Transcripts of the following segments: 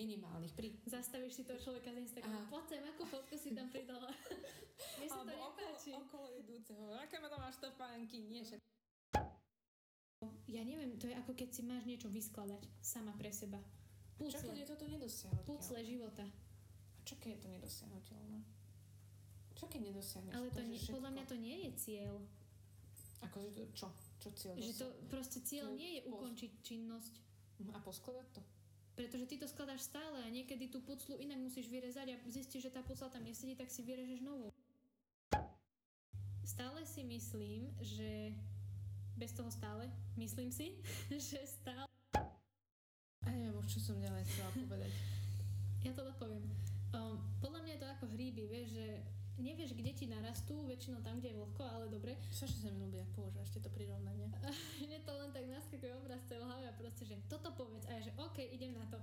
minimálnych. Pri... Zastavíš si toho človeka z Instagramu. Poď sem, akú fotku si tam pridala. Mne sa to nepáči. okolo, okolo idúceho. Aké ma to máš topánky? Nie, že... Ja neviem, to je ako keď si máš niečo vyskladať sama pre seba. Čo keď Pucle, je toto nedosiahnuteľné? pucle života. A čo keď je to nedosiahnuteľné? Čo keď nedosiahneš Ale to že nie, všetko? podľa mňa to nie je cieľ. Akože to, čo? Čo cieľ Že to proste cieľ To nie je pos- ukončiť činnosť. A poskladať to? Pretože ty to skladáš stále a niekedy tú puclu inak musíš vyrezať a zistíš, že tá pucla tam nesedí, tak si vyrežeš novú. Stále si myslím, že bez toho stále, myslím si, že stále A neviem už, čo som ďalej chcela povedať. Ja to dopoviem. Um, podľa mňa je to ako hríby, vieš, že nevieš, kde ti narastú, väčšinou tam, kde je vlhko, ale dobre. Strašne sa mi ľúbi, ak používaš tieto prirovnania. Mne to len tak naskakuje obraz tej hlavy a proste, že toto povedz. A ja, že OK, idem na to.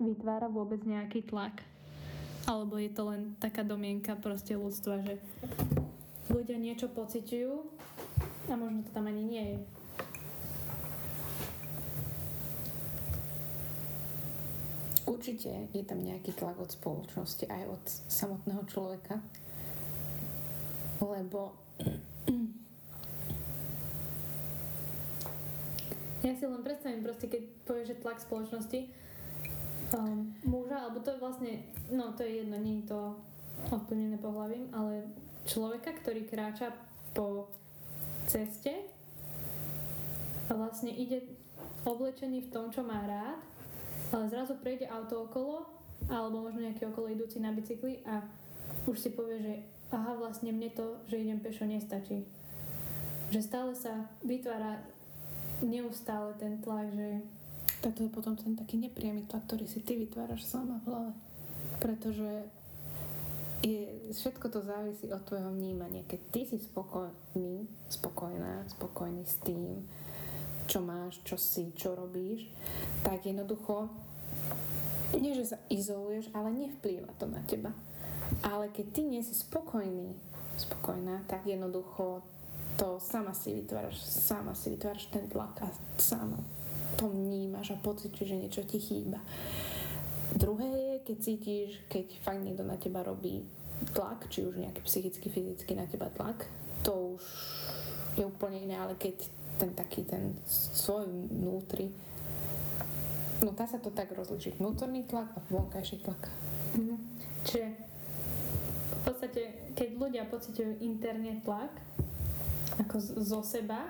Vytvára vôbec nejaký tlak? Alebo je to len taká domienka proste ľudstva, že ľudia niečo pociťujú a možno to tam ani nie je. Určite je tam nejaký tlak od spoločnosti, aj od samotného človeka. Lebo Ja si len predstavím proste, keď povieš, že tlak spoločnosti um, muža, alebo to je vlastne, no to je jedno, nie je to ovplyvnené pohľavím, ale človeka, ktorý kráča po ceste a vlastne ide oblečený v tom, čo má rád, ale zrazu prejde auto okolo, alebo možno nejaký okolo idúci na bicykli a už si povie, že aha, vlastne mne to, že idem pešo, nestačí. Že stále sa vytvára neustále ten tlak, že tak to je potom ten taký nepriamy tlak, ktorý si ty vytváraš sama v hlave. Pretože je, všetko to závisí od tvojho vnímania. Keď ty si spokojný, spokojná, spokojný s tým, čo máš, čo si, čo robíš, tak jednoducho nie, že sa izoluješ, ale nevplýva to na teba. Ale keď ty nie si spokojný, spokojná, tak jednoducho to sama si vytváraš, sama si vytváraš ten tlak a sama to vnímaš a pociťuješ, že niečo ti chýba. Druhé je, keď cítiš, keď fakt niekto na teba robí tlak, či už nejaký psychicky, fyzicky na teba tlak, to už je úplne iné, ale keď ten taký ten svoj vnútri, no dá sa to tak rozlišiť, vnútorný tlak a vonkajší tlak. Mhm. Čiže v podstate, keď ľudia pociťujú interne tlak, ako zo seba,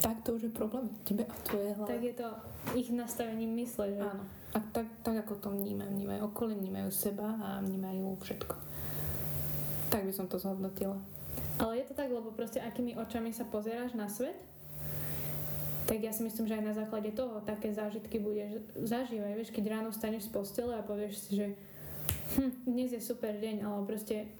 Tak to už je problém tebe a v tvojej hlave. tak je to ich nastavením mysle, že Áno. A tak, tak ako to vnímajú, vnímajú okolie, vnímajú seba a vnímajú všetko. Tak by som to zhodnotila. Ale je to tak, lebo proste akými očami sa pozeráš na svet, tak ja si myslím, že aj na základe toho také zážitky budeš zažívať. Vieš, keď ráno staneš z postele a povieš si, že hm, dnes je super deň, alebo proste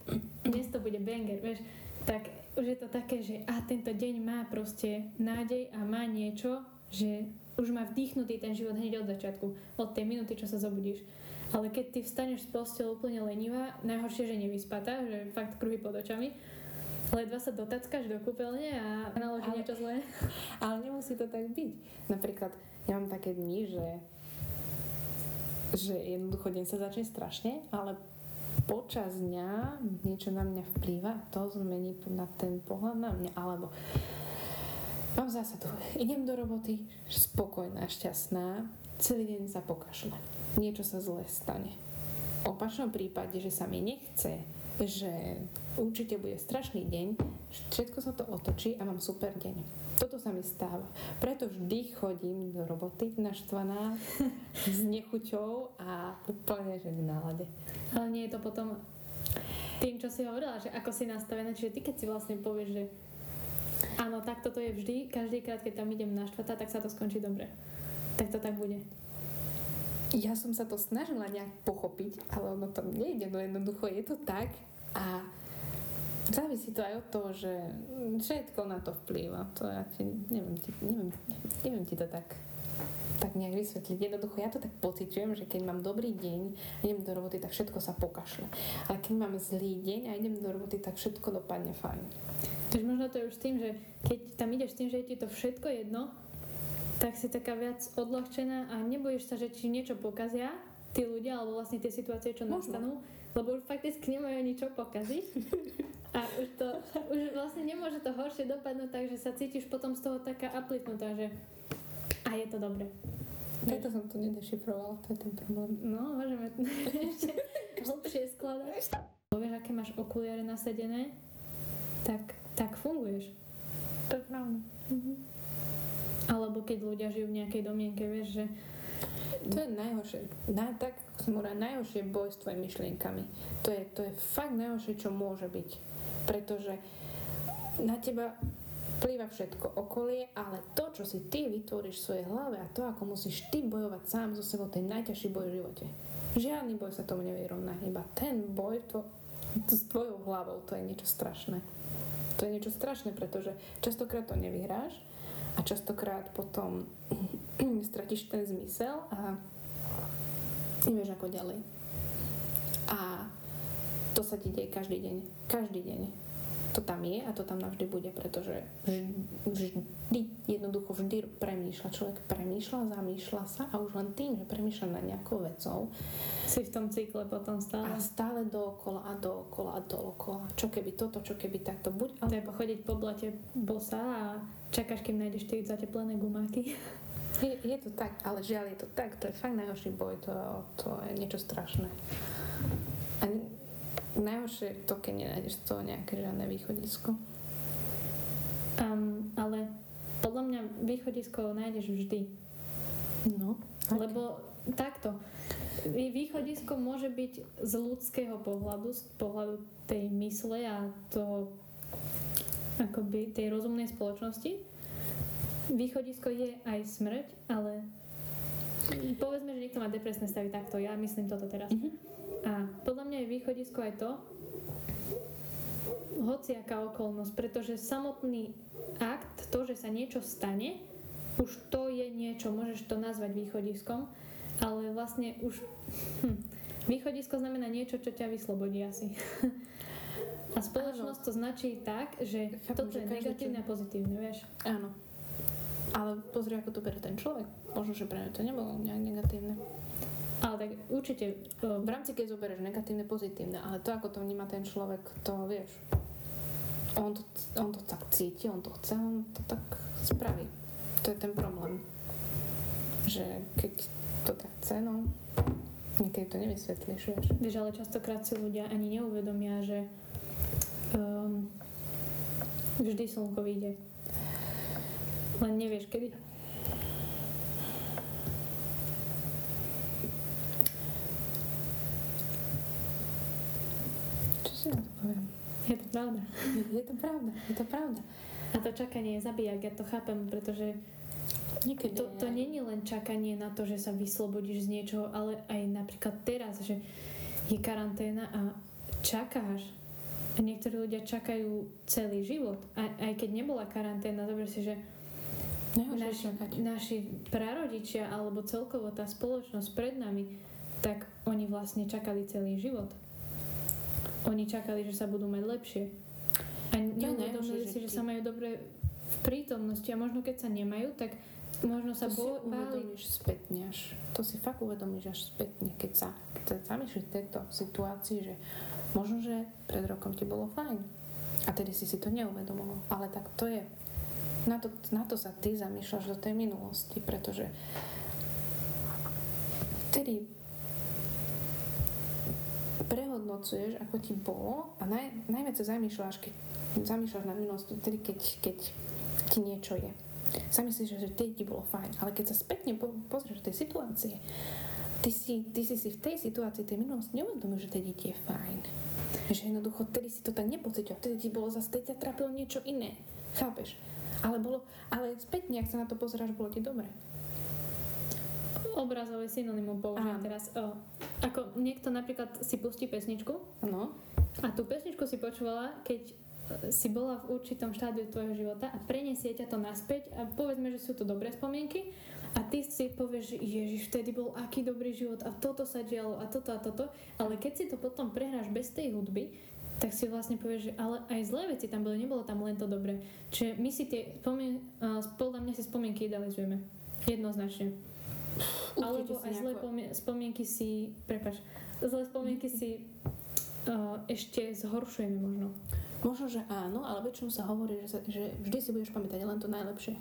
dnes to bude banger, vieš, tak už je to také, že a tento deň má proste nádej a má niečo, že už má vdýchnutý ten život hneď od začiatku, od tej minúty, čo sa zobudíš. Ale keď ty vstaneš z postele úplne lenivá, najhoršie, že nevyspatá, že fakt kruhy pod očami, ledva sa dotackáš do kúpeľne a naloží Ale- niečo zlé. Ale nemusí to tak byť. Napríklad, ja mám také dni, že, že jednoducho deň sa začne strašne, ale počas dňa niečo na mňa vplýva, to zmení na ten pohľad na mňa, alebo mám zásadu, idem do roboty, spokojná, šťastná, celý deň sa pokašle. Niečo sa zle stane. V opačnom prípade, že sa mi nechce, že určite bude strašný deň, všetko sa to otočí a mám super deň. Toto sa mi stáva. Preto vždy chodím do roboty naštvaná, s nechuťou a úplne, že v nálade. Ale nie je to potom tým, čo si hovorila, že ako si nastavená, čiže ty keď si vlastne povieš, že áno, tak toto je vždy, každý krát, keď tam idem naštvata, tak sa to skončí dobre. Tak to tak bude. Ja som sa to snažila nejak pochopiť, ale ono to nejde, no jednoducho je to tak a závisí to aj od toho, že všetko na to vplýva. To ja ti, neviem, ti, neviem, neviem ti to tak tak nejak vysvetliť. Jednoducho ja to tak pociťujem, že keď mám dobrý deň a idem do roboty, tak všetko sa pokašle. Ale keď mám zlý deň a idem do roboty, tak všetko dopadne fajn. Takže možno to je už tým, že keď tam ideš tým, že je ti to všetko jedno, tak si taká viac odľahčená a nebojíš sa, že ti niečo pokazia tí ľudia, alebo vlastne tie situácie, čo Možno. nastanú, lebo už fakticky nemajú ničo pokaziť. A už to, už vlastne nemôže to horšie dopadnúť, takže sa cítiš potom z toho taká upliftnutá, že a je to dobre. Preto som to nedešifrovala, to je ten problém. No, môžeme ešte hlbšie skladať. Povieš, aké máš okuliare nasadené, tak, tak funguješ. To je pravda. Alebo keď ľudia žijú v nejakej domienke, vieš, že To je najhoršie. Na, tak, hovorila, najhoršie boj s tvojimi myšlienkami. To je, to je fakt najhoršie, čo môže byť. Pretože na teba vplýva všetko okolie, ale to, čo si ty vytvoríš v svojej hlave a to, ako musíš ty bojovať sám so sebou, to je najťažší boj v živote. Žiadny boj sa tomu nevyrovná. Iba ten boj tvo, s tvojou hlavou, to je niečo strašné. To je niečo strašné, pretože častokrát to nevyhráš a častokrát potom stratíš ten zmysel a nevieš ako ďalej. A to sa ti deje každý deň. Každý deň. To tam je a to tam navždy bude, pretože vždy, jednoducho vždy premýšľa. Človek premýšľa, zamýšľa sa a už len tým, že premýšľa nad nejakou vecou si v tom cykle potom stále. a stále dookola a dookola a dookola. Čo keby toto, čo keby takto. Buď, To ale je pochodiť po blate bosa a čakáš, kým nájdeš tie zateplené gumáky. Je, je to tak, ale žiaľ je to tak. To je fakt najhorší boj. To, to je niečo strašné. A najhoršie je to, keď nenájdeš z toho nejaké žiadne východisko. Um, ale podľa mňa východisko nájdeš vždy. No. Lebo takto. Vý- Východisko môže byť z ľudského pohľadu, z pohľadu tej mysle a toho akoby tej rozumnej spoločnosti. Východisko je aj smrť, ale povedzme, že niekto má depresné stavy takto, ja myslím toto teraz. Mhm. A podľa mňa je východisko aj to, hociaká okolnosť, pretože samotný akt, to, že sa niečo stane, už to je niečo, môžeš to nazvať východiskom, ale vlastne už hm, východisko znamená niečo, čo ťa vyslobodí asi. A spoločnosť to značí tak, že Chápem, toto že je negatívne a pozitívne, vieš. Áno. Ale pozri, ako to berie ten človek. Možno, že pre to nebolo nejak negatívne. Ale tak určite V uh, rámci, keď zoberieš negatívne, pozitívne, ale to, ako to vníma ten človek, to vieš. On to, on to tak cíti, on to chce, on to tak spraví. To je ten problém. Že keď to tak chce, no, niekedy to nevysvetlíš, vieš. Vieš, ale častokrát si ľudia ani neuvedomia, že um, vždy slnko vyjde. Len nevieš kedy. Čo si na to poviem? Je to pravda. Je, je to pravda, je to pravda. A to čakanie je zabijak, ja to chápem, pretože Niekedy to, to není len čakanie na to, že sa vyslobodíš z niečoho, ale aj napríklad teraz, že je karanténa a čakáš. A niektorí ľudia čakajú celý život. A, aj keď nebola karanténa, zober si, že naši, naši prarodičia alebo celkovo tá spoločnosť pred nami, tak oni vlastne čakali celý život. Oni čakali, že sa budú mať lepšie. A neuvedomili si, že sa majú dobre v prítomnosti a možno keď sa nemajú, tak možno sa to bo- uvedomíš spätne až. To si fakt uvedomíš až spätne, keď sa, keď sa zamýšľaš v tejto situácii, že možno, že pred rokom ti bolo fajn. A tedy si si to neuvedomoval. Ale tak to je. Na to, na to sa ty zamýšľaš do tej minulosti, pretože vtedy prehodnocuješ, ako ti bolo a naj, najviac sa zamýšľaš, keď zamýšľaš na minulosti, vtedy, keď, keď ti niečo je. Zamyslíš, že vtedy ti bolo fajn, ale keď sa spätne po, pozrieš do tej situácie, ty si, ty si si v tej situácii, tej minulosti neuvedomil, že vtedy ti je fajn. Že jednoducho, vtedy si to tak nepocítil, vtedy ti bolo zase, vtedy ťa trápilo niečo iné. Chápeš? Ale, bolo, ale spätne, ak sa na to pozeráš, bolo ti dobre. Obrazové synonymum použijem Áno. teraz. O, ako niekto napríklad si pustí pesničku No, a tú pesničku si počúvala, keď e, si bola v určitom štádiu tvojho života a preniesie ťa to naspäť a povedzme, že sú to dobré spomienky a ty si povieš, že Ježiš, vtedy bol aký dobrý život a toto sa dialo a toto a toto, ale keď si to potom prehráš bez tej hudby, tak si vlastne povieš, že ale aj zlé veci tam boli, nebolo tam len to dobré. Čiže my si tie, spomien, podľa mňa si spomienky idealizujeme. Jednoznačne. Určite Alebo aj zlé nejako- pomie- spomienky si, prepač, zlé spomienky si uh, ešte zhoršujeme možno. Možno, že áno, ale väčšinou sa hovorí, že, sa, že vždy si budeš pamätať len to najlepšie.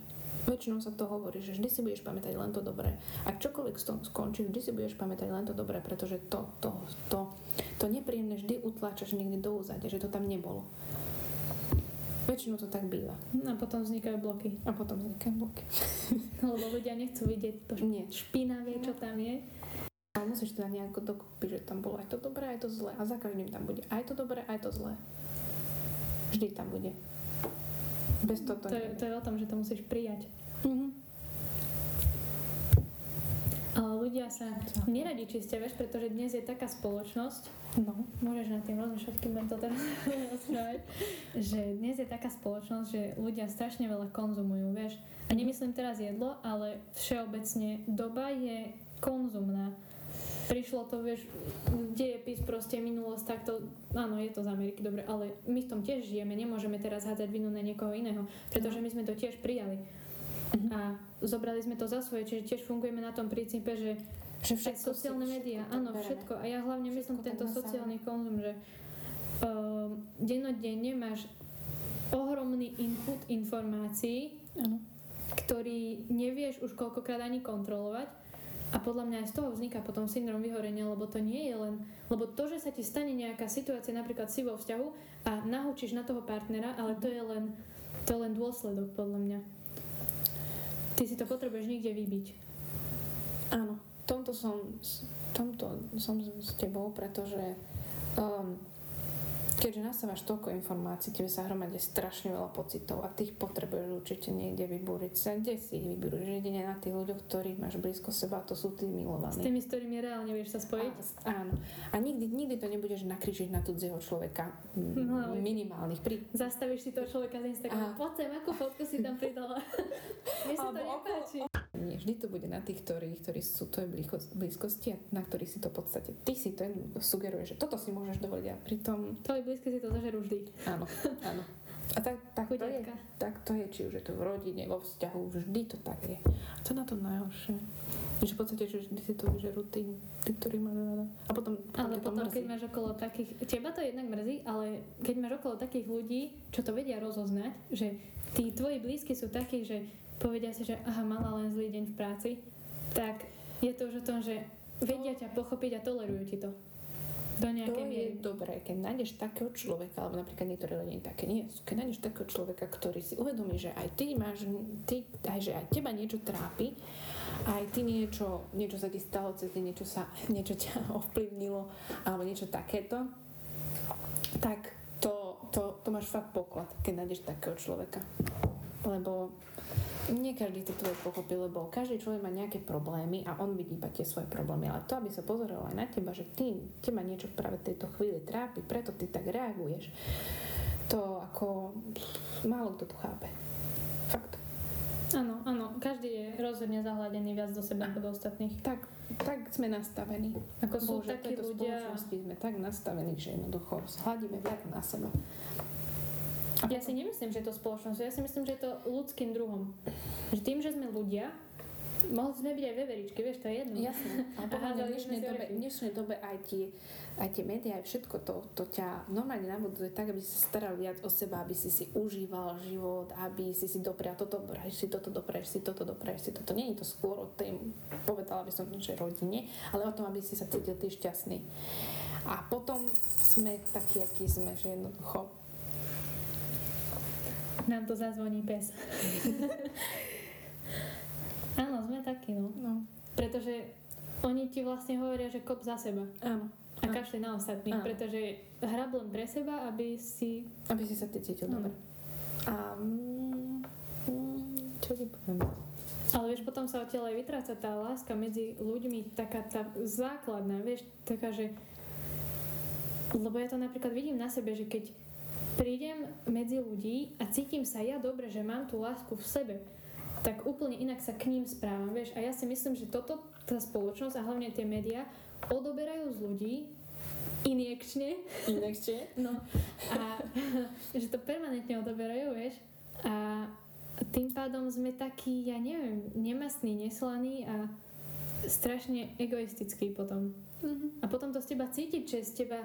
Väčšinou sa to hovorí, že vždy si budeš pamätať len to dobré. Ak čokoľvek z toho skončí, vždy si budeš pamätať len to dobré, pretože to, to, to, to nepríjemné vždy utláčaš niekde do úzadia, že to tam nebolo. Väčšinou to tak býva. No a potom vznikajú bloky. A potom vznikajú bloky. Lebo ľudia nechcú vidieť to Nie. špinavé, čo tam je. Ale musíš teda nejako dokúpiť, že tam bolo aj to dobré, aj to zlé. A za každým tam bude aj to dobré, aj to zlé. Vždy tam bude. Bez toto To je, to je o tom, že to musíš prijať. Mhm. Ale ľudia sa neradi čistia, vieš, pretože dnes je taká spoločnosť, No. môžeš nad tým rozmýšľať, kým to teraz rozprávať, že dnes je taká spoločnosť, že ľudia strašne veľa konzumujú, vieš. A nemyslím teraz jedlo, ale všeobecne doba je konzumná. Prišlo to, vieš, dejepis, proste minulosť, takto, áno, je to z Ameriky, dobre, ale my v tom tiež žijeme, nemôžeme teraz hádzať vinu na niekoho iného, pretože my sme to tiež prijali. Mhm. A zobrali sme to za svoje, čiže tiež fungujeme na tom princípe, že Že aj sociálne si- médiá, všetko áno, bereme. všetko. A ja hlavne myslím Všetko tento tak sociálny konzum, že um, dennodenne máš ohromný input informácií, Áno. ktorý nevieš už koľkokrát ani kontrolovať a podľa mňa aj z toho vzniká potom syndrom vyhorenia, lebo to nie je len, lebo to, že sa ti stane nejaká situácia, napríklad si vo vzťahu a nahúčiš na toho partnera, ale to je len, to je len dôsledok podľa mňa. Ty si to potrebuješ niekde vybiť. Áno, tomto som, tomto som s tebou, pretože um, keďže nasávaš toľko informácií, tebe sa hromadí strašne veľa pocitov a ty ich potrebuješ určite niekde vybúriť. Sa kde si ich vybúriš? Jedine na tých ľuďoch, ktorých máš blízko seba, a to sú tí S milovaní. tými, s ktorými reálne vieš sa spojiť. A, áno. A nikdy, nikdy to nebudeš nakričiť na cudzieho človeka. No, Minimálnych. Pri, Zastavíš si toho človeka z Instagramu. Á. Poď akú fotku si tam pridala. Mne sa to nepáči. Nie, vždy to bude na tých, ktorí, ktorí sú tvojej blízko- blízkosti a na ktorých si to v podstate ty si to sugeruješ, že toto si môžeš dovoliť a pritom Tvoji blízky si to zažerú vždy. áno, áno. A tak, tak, to je, tak to je, či už je to v rodine, vo vzťahu, vždy to tak je. A to na to najhoršie. Že v podstate, že vždy si to vyžerú tí, tí ktorí máš rada. A potom, potom Ale potom, mrzí. keď máš okolo takých... Teba to jednak mrzí, ale keď máš okolo takých ľudí, čo to vedia rozoznať, že tí tvoji blízky sú takí, že povedia si, že aha, mala len zlý deň v práci, tak je to už o tom, že vedia ťa pochopiť a tolerujú ti to. Do To je dobré, keď nájdeš takého človeka, alebo napríklad niektoré rodiny také nie sú, keď nájdeš takého človeka, ktorý si uvedomí, že aj ty máš, ty, aj, že aj teba niečo trápi, aj ty niečo, niečo sa ti stalo cez deň, niečo, sa, niečo ťa ovplyvnilo, alebo niečo takéto, tak to, to, to máš fakt poklad, keď nájdeš takého človeka. Lebo nie každý to tvoje pochopí, lebo každý človek má nejaké problémy a on vidí iba tie svoje problémy. Ale to, aby sa pozeral aj na teba, že ty, teba niečo práve v tejto chvíli trápi, preto ty tak reaguješ, to ako málo kto to chápe. Fakt. Áno, áno, každý je rozhodne zahladený viac do seba ako do ostatných. Tak, tak sme nastavení. Ako sú Bože, takí ľudia... sme tak nastavení, že jednoducho hľadíme viac na seba. Ja si nemyslím, že je to spoločnosť, ja si myslím, že je to ľudským druhom. Že tým, že sme ľudia, mohli sme byť aj veveričky, vieš, to je jedno. Jasné, ale v dnešnej dobe, v dnešnej dobe aj tie, aj tie médiá, aj všetko to, to ťa normálne nabuduje tak, aby si sa staral viac o seba, aby si si užíval život, aby si si doprial toto, dopraješ si toto, dopraješ si toto, dopraješ si toto. Nie je to skôr o tej, povedala by som, že rodine, ale o tom, aby si sa cítil ty šťastný. A potom sme takí, akí sme, že jednoducho Nám to zazvoní pes. Áno, sme takí, no. No, Pretože oni ti vlastne hovoria, že kop za seba áno. a kašli na ostatných, Áno. pretože hrab len pre seba, aby si... Aby si sa ty cítil Mm. dobre. A mm, čo ti poviem? Ale vieš, potom sa odtiaľ aj vytráca tá láska medzi ľuďmi, taká tá základná, vieš, taká, že... Lebo ja to napríklad vidím na sebe, že keď prídem medzi ľudí a cítim sa ja dobre, že mám tú lásku v sebe tak úplne inak sa k ním správam, vieš. A ja si myslím, že toto, tá spoločnosť a hlavne tie médiá odoberajú z ľudí injekčne. Injekčne? No. A že to permanentne odoberajú, vieš. A tým pádom sme takí, ja neviem, nemastní, neslaní a strašne egoistický potom. Mm-hmm. A potom to z teba cítiť, že z teba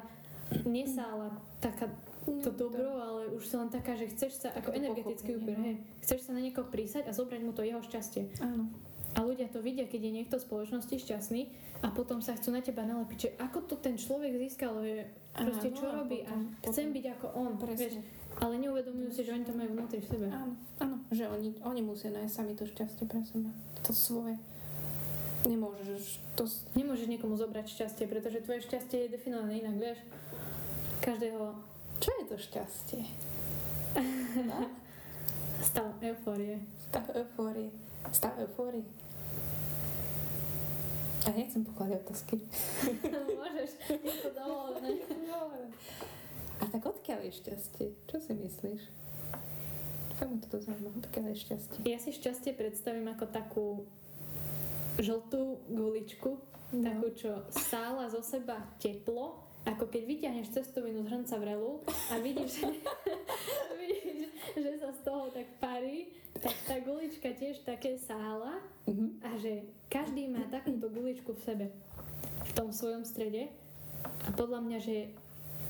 nesála taká to dobro, ale už si len taká, že chceš sa, ako energetický úper, no. hej, chceš sa na niekoho prísať a zobrať mu to jeho šťastie. Áno. A ľudia to vidia, keď je niekto v spoločnosti šťastný a potom sa chcú na teba nalepiť, že ako to ten človek získal, že proste Áno, čo a robí a potom- chcem potom- byť ako on, Presne. vieš. Ale neuvedomujú si, že oni to majú vnútri v sebe. Áno, áno, že oni, oni musia nájsť sami to šťastie pre seba. To svoje. Nemôžeš to... Nemôžeš niekomu zobrať šťastie, pretože tvoje šťastie je definované inak, vieš. Každého Čo je to šťastie? No? stav eufórie. Stav eufórie. Stav eufórie. A nechcem pokladať otázky. Môžeš, je to dovolené. A tak odkiaľ je šťastie? Čo si myslíš? Ma toto zaujíma. Odkiaľ je šťastie? Ja si šťastie predstavím ako takú žltú guličku, No. takú, čo sála zo seba teplo, ako keď vyťahneš cestovinu z hrnca vrelu a vidíš, vidíš, že sa z toho tak parí, tak tá gulička tiež také sála Mhm. a že každý má takúto guličku v sebe, v tom svojom strede a podľa mňa, že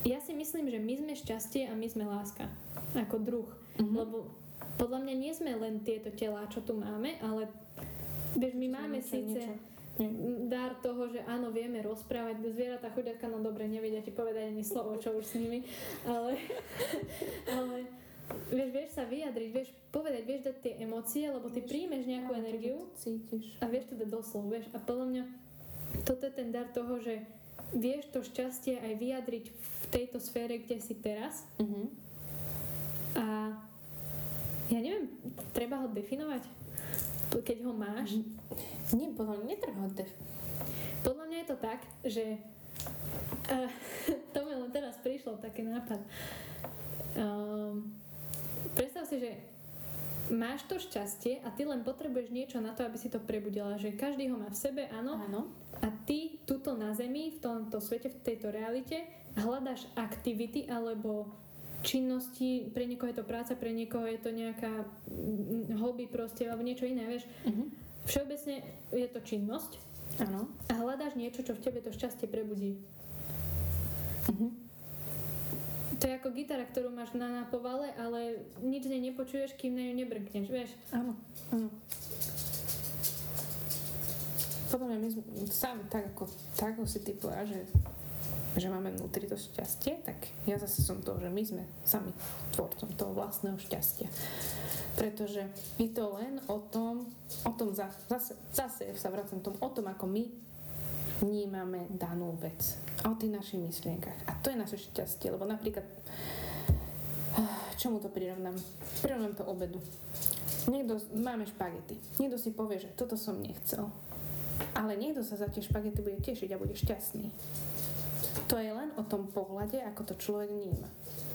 ja si myslím, že my sme šťastie a my sme láska, ako druh, Mhm. lebo podľa mňa nie sme len tieto telá, čo tu máme, ale vieš, my máme síce niečo. Dar toho, že áno, vieme rozprávať, zvieratá chuďatka, no dobre, nevedia ti povedať ani slovo, čo už s nimi, ale, ale vieš, vieš sa vyjadriť, vieš povedať, vieš dať tie emócie, lebo ty príjmeš nejakú Áno, energiu to Cítiš. a vieš to dať doslov, vieš, a podľa mňa toto je ten dar toho, že vieš to šťastie aj vyjadriť v tejto sfére, kde si teraz Mhm. a ja neviem, treba ho definovať, keď ho máš. Nie, podľa mňa def- Podľa mňa je to tak, že uh, to mi len teraz prišlo taký nápad. Um, predstav si, že máš to šťastie a ty len potrebuješ niečo na to, aby si to prebudila. Že každý ho má v sebe, áno. Áno. A ty tuto na Zemi, v tomto svete, v tejto realite, hľadáš aktivity alebo činnosti, pre niekoho je to práca, pre niekoho je to nejaká mm, hobby proste, alebo niečo iné, vieš. Mhm. Všeobecne je to činnosť, Áno. a hľadáš niečo, čo v tebe to šťastie prebudí. Mhm. To je ako gitara, ktorú máš na, na povale, ale nič z nej nepočuješ, kým na ňu nebrnkneš, vieš. Áno. Áno. Podľa mňa my sme sami tak ako, tak ako si ty povedala, že, že máme vnútri to šťastie, tak ja zase som to, že my sme sami tvorcom toho vlastného šťastia. Pretože je to len o tom, o tom za, zase, zase sa vracam k tomu, o tom, ako my vnímame danú vec. A o tých našich myšlienkach. A to je naše šťastie, lebo napríklad čomu to prirovnám? Prirovnám to obedu. Niekto, máme špagety. Niekto si povie, že toto som nechcel. Ale niekto sa za tie špagety bude tešiť a bude šťastný. To je len o tom pohľade, ako to človek vníma.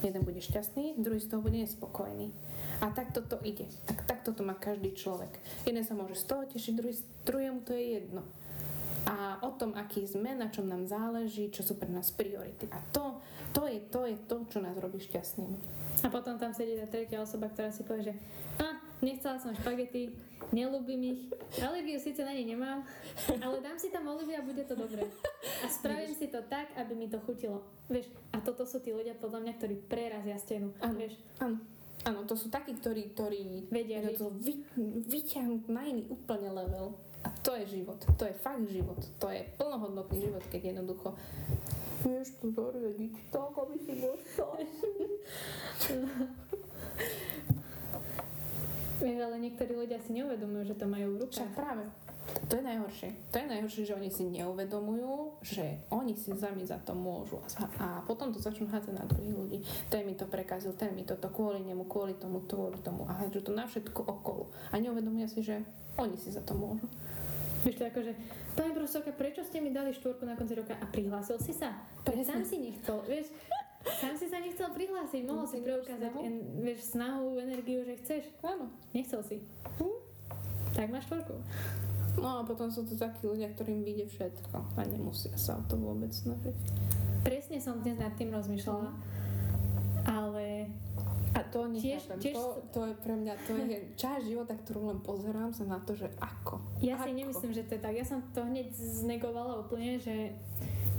Jeden bude šťastný, druhý z toho bude nespokojný. A takto to ide. Tak, takto to má každý človek. Jeden sa môže z toho tešiť, druhý, druhému to je jedno. A o tom, aký sme, na čom nám záleží, čo sú pre nás priority. A to, to, je, to je to, čo nás robí šťastnými. A potom tam sedí tá tretia osoba, ktorá si povie, že nechcela som špagety, nelúbim ich, alergiu síce na ne nemám, ale dám si tam olivy a bude to dobré. A spravím si to tak, aby mi to chutilo. Vieš, a toto sú tí ľudia podľa mňa, ktorí prerazia stenu. Áno. Vieš, Áno. Áno, to sú takí, ktorí, ktorí Vedia to vy, vyťahnuť na iný úplne level. A to je život. To je fakt život. To je plnohodnotný život, keď jednoducho vieš to zariadiť tak, aby si bol. vieš, ale niektorí ľudia si neuvedomujú, že to majú v Však rukách. práve. To je najhoršie. To je najhoršie, že oni si neuvedomujú, že oni si sami za to môžu. A, potom to začnú hádzať na druhých ľudí. Ten mi to prekazil, ten mi toto kvôli nemu, kvôli tomu, kvôli tomu. A hádžu to na všetko okolo. A neuvedomia si, že oni si za to môžu. Vieš to ako, že pani profesorka, prečo ste mi dali štvorku na konci roka a prihlásil si sa? Presne. sám si nechcel, vieš, sám si sa nechcel prihlásiť, mohol si Ty nemáš preukázať en, vieš, snahu, energiu, že chceš. Áno. Nechcel si. Hm? Tak máš štvorku. No a potom sú to takí ľudia, ktorým vyjde všetko a nemusia sa o to vôbec snažiť. Presne som dnes nad tým rozmýšľala, ale A to. Tiež- tiež to, to je pre mňa, to je časť života, ktorú len pozerám sa na to, že ako. ja si Ako? nemyslím, že to je tak. Ja som to hneď znegovala úplne, že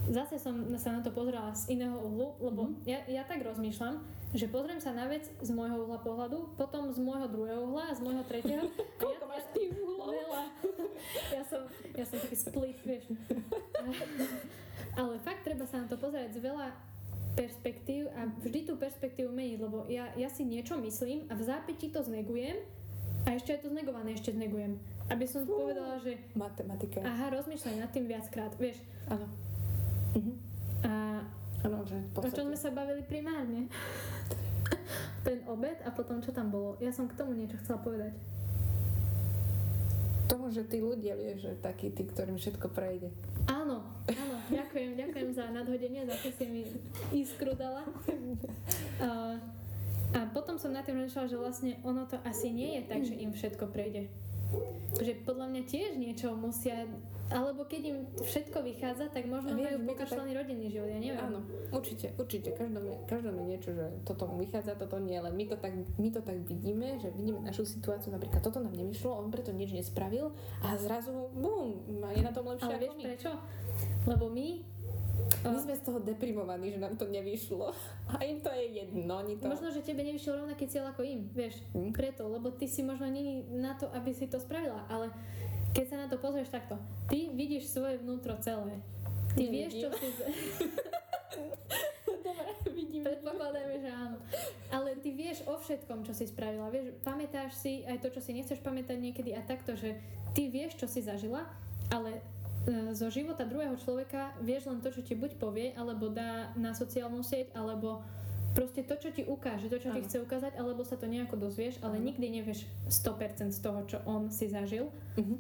zase som sa na to pozerala z iného uhlu, lebo Mhm. ja, ja tak rozmýšľam, že pozriem sa na vec z môjho uhla pohľadu, potom z môjho druhého uhla a z môjho tretieho. Koľko máš ty uhlov? Veľa. Ja som, ja som taký split, vieš. Ale fakt treba sa na to pozerať z veľa perspektív a vždy tú perspektívu meniť, lebo ja, ja si niečo myslím a v zápäti to znegujem a ešte aj to znegované ešte znegujem. Aby som Fú. povedala, že Matematika. aha, rozmýšľaj nad tým viackrát, vieš. Áno. Mhm. A Áno, že v o čom sme podstate. sa bavili primárne? Ten obed a potom čo tam bolo. Ja som k tomu niečo chcela povedať. Tomu, že tí ľudia, vieš, že takí tí, ktorým všetko prejde. Áno, áno, ďakujem, ďakujem za nadhodenie, za to si mi iskru dala. A, a potom som na tým rozmýšľala, že vlastne ono to asi nie je tak, že im všetko prejde. Že podľa mňa tiež niečo musia, alebo keď im všetko vychádza, tak možno Vieš, majú to pokašľaný rodinný život, ja neviem. Áno, určite, určite. Každom je, každom je niečo, že toto mu vychádza, toto nie. Len my to, tak, my to tak vidíme, že vidíme našu situáciu, napríklad toto nám nevyšlo, on preto nič nespravil a zrazu, bum, je na tom lepšie Ale ako vieš my. prečo? Lebo my... My sme z toho deprimovaní, že nám to nevyšlo. A im to je jedno, oni to... Možno, že tebe nevyšiel rovnaký cieľ ako im, vieš. Hm. Preto, lebo ty si možno není na to, aby si to spravila, ale keď sa na to pozrieš takto, ty vidíš svoje vnútro celé. Ty Nevidím. vieš, čo si... Dobre, vidím. Predpokladajme, že áno. Ale ty vieš o všetkom, čo si spravila. Vieš, pamätáš si aj to, čo si nechceš pamätať niekedy a takto, že ty vieš, čo si zažila, ale zo života druhého človeka vieš len to, čo ti buď povie, alebo dá na sociálnu sieť, alebo proste to, čo ti ukáže, to, čo ti Áno. chce ukázať, alebo sa to nejako dozvieš, ale Áno. nikdy nevieš 100% z toho, čo on si zažil. Mhm.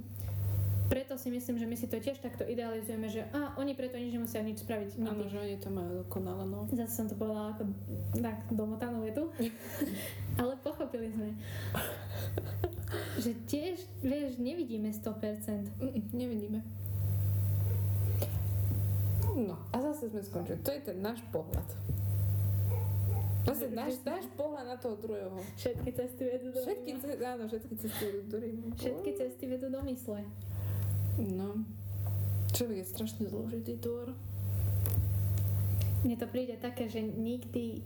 Preto si myslím, že my si to tiež takto idealizujeme, že a oni preto nič nemusia nič spraviť. Áno, že oni to majú dokonale, no. Zase som to povedala ako tak domotanú vetu. Ale pochopili sme. že tiež, vieš, nevidíme 100%. Mm, nevidíme. No, a zase sme skončili. To je ten náš pohľad. Zase náš, náš pohľad na toho druhého. Všetky cesty vedú do Všetky, ce- áno, všetky cesty do Ríma. Všetky cesty vedú do mysle. No. Človek je strašne zložitý tvor. Mne to príde také, že nikdy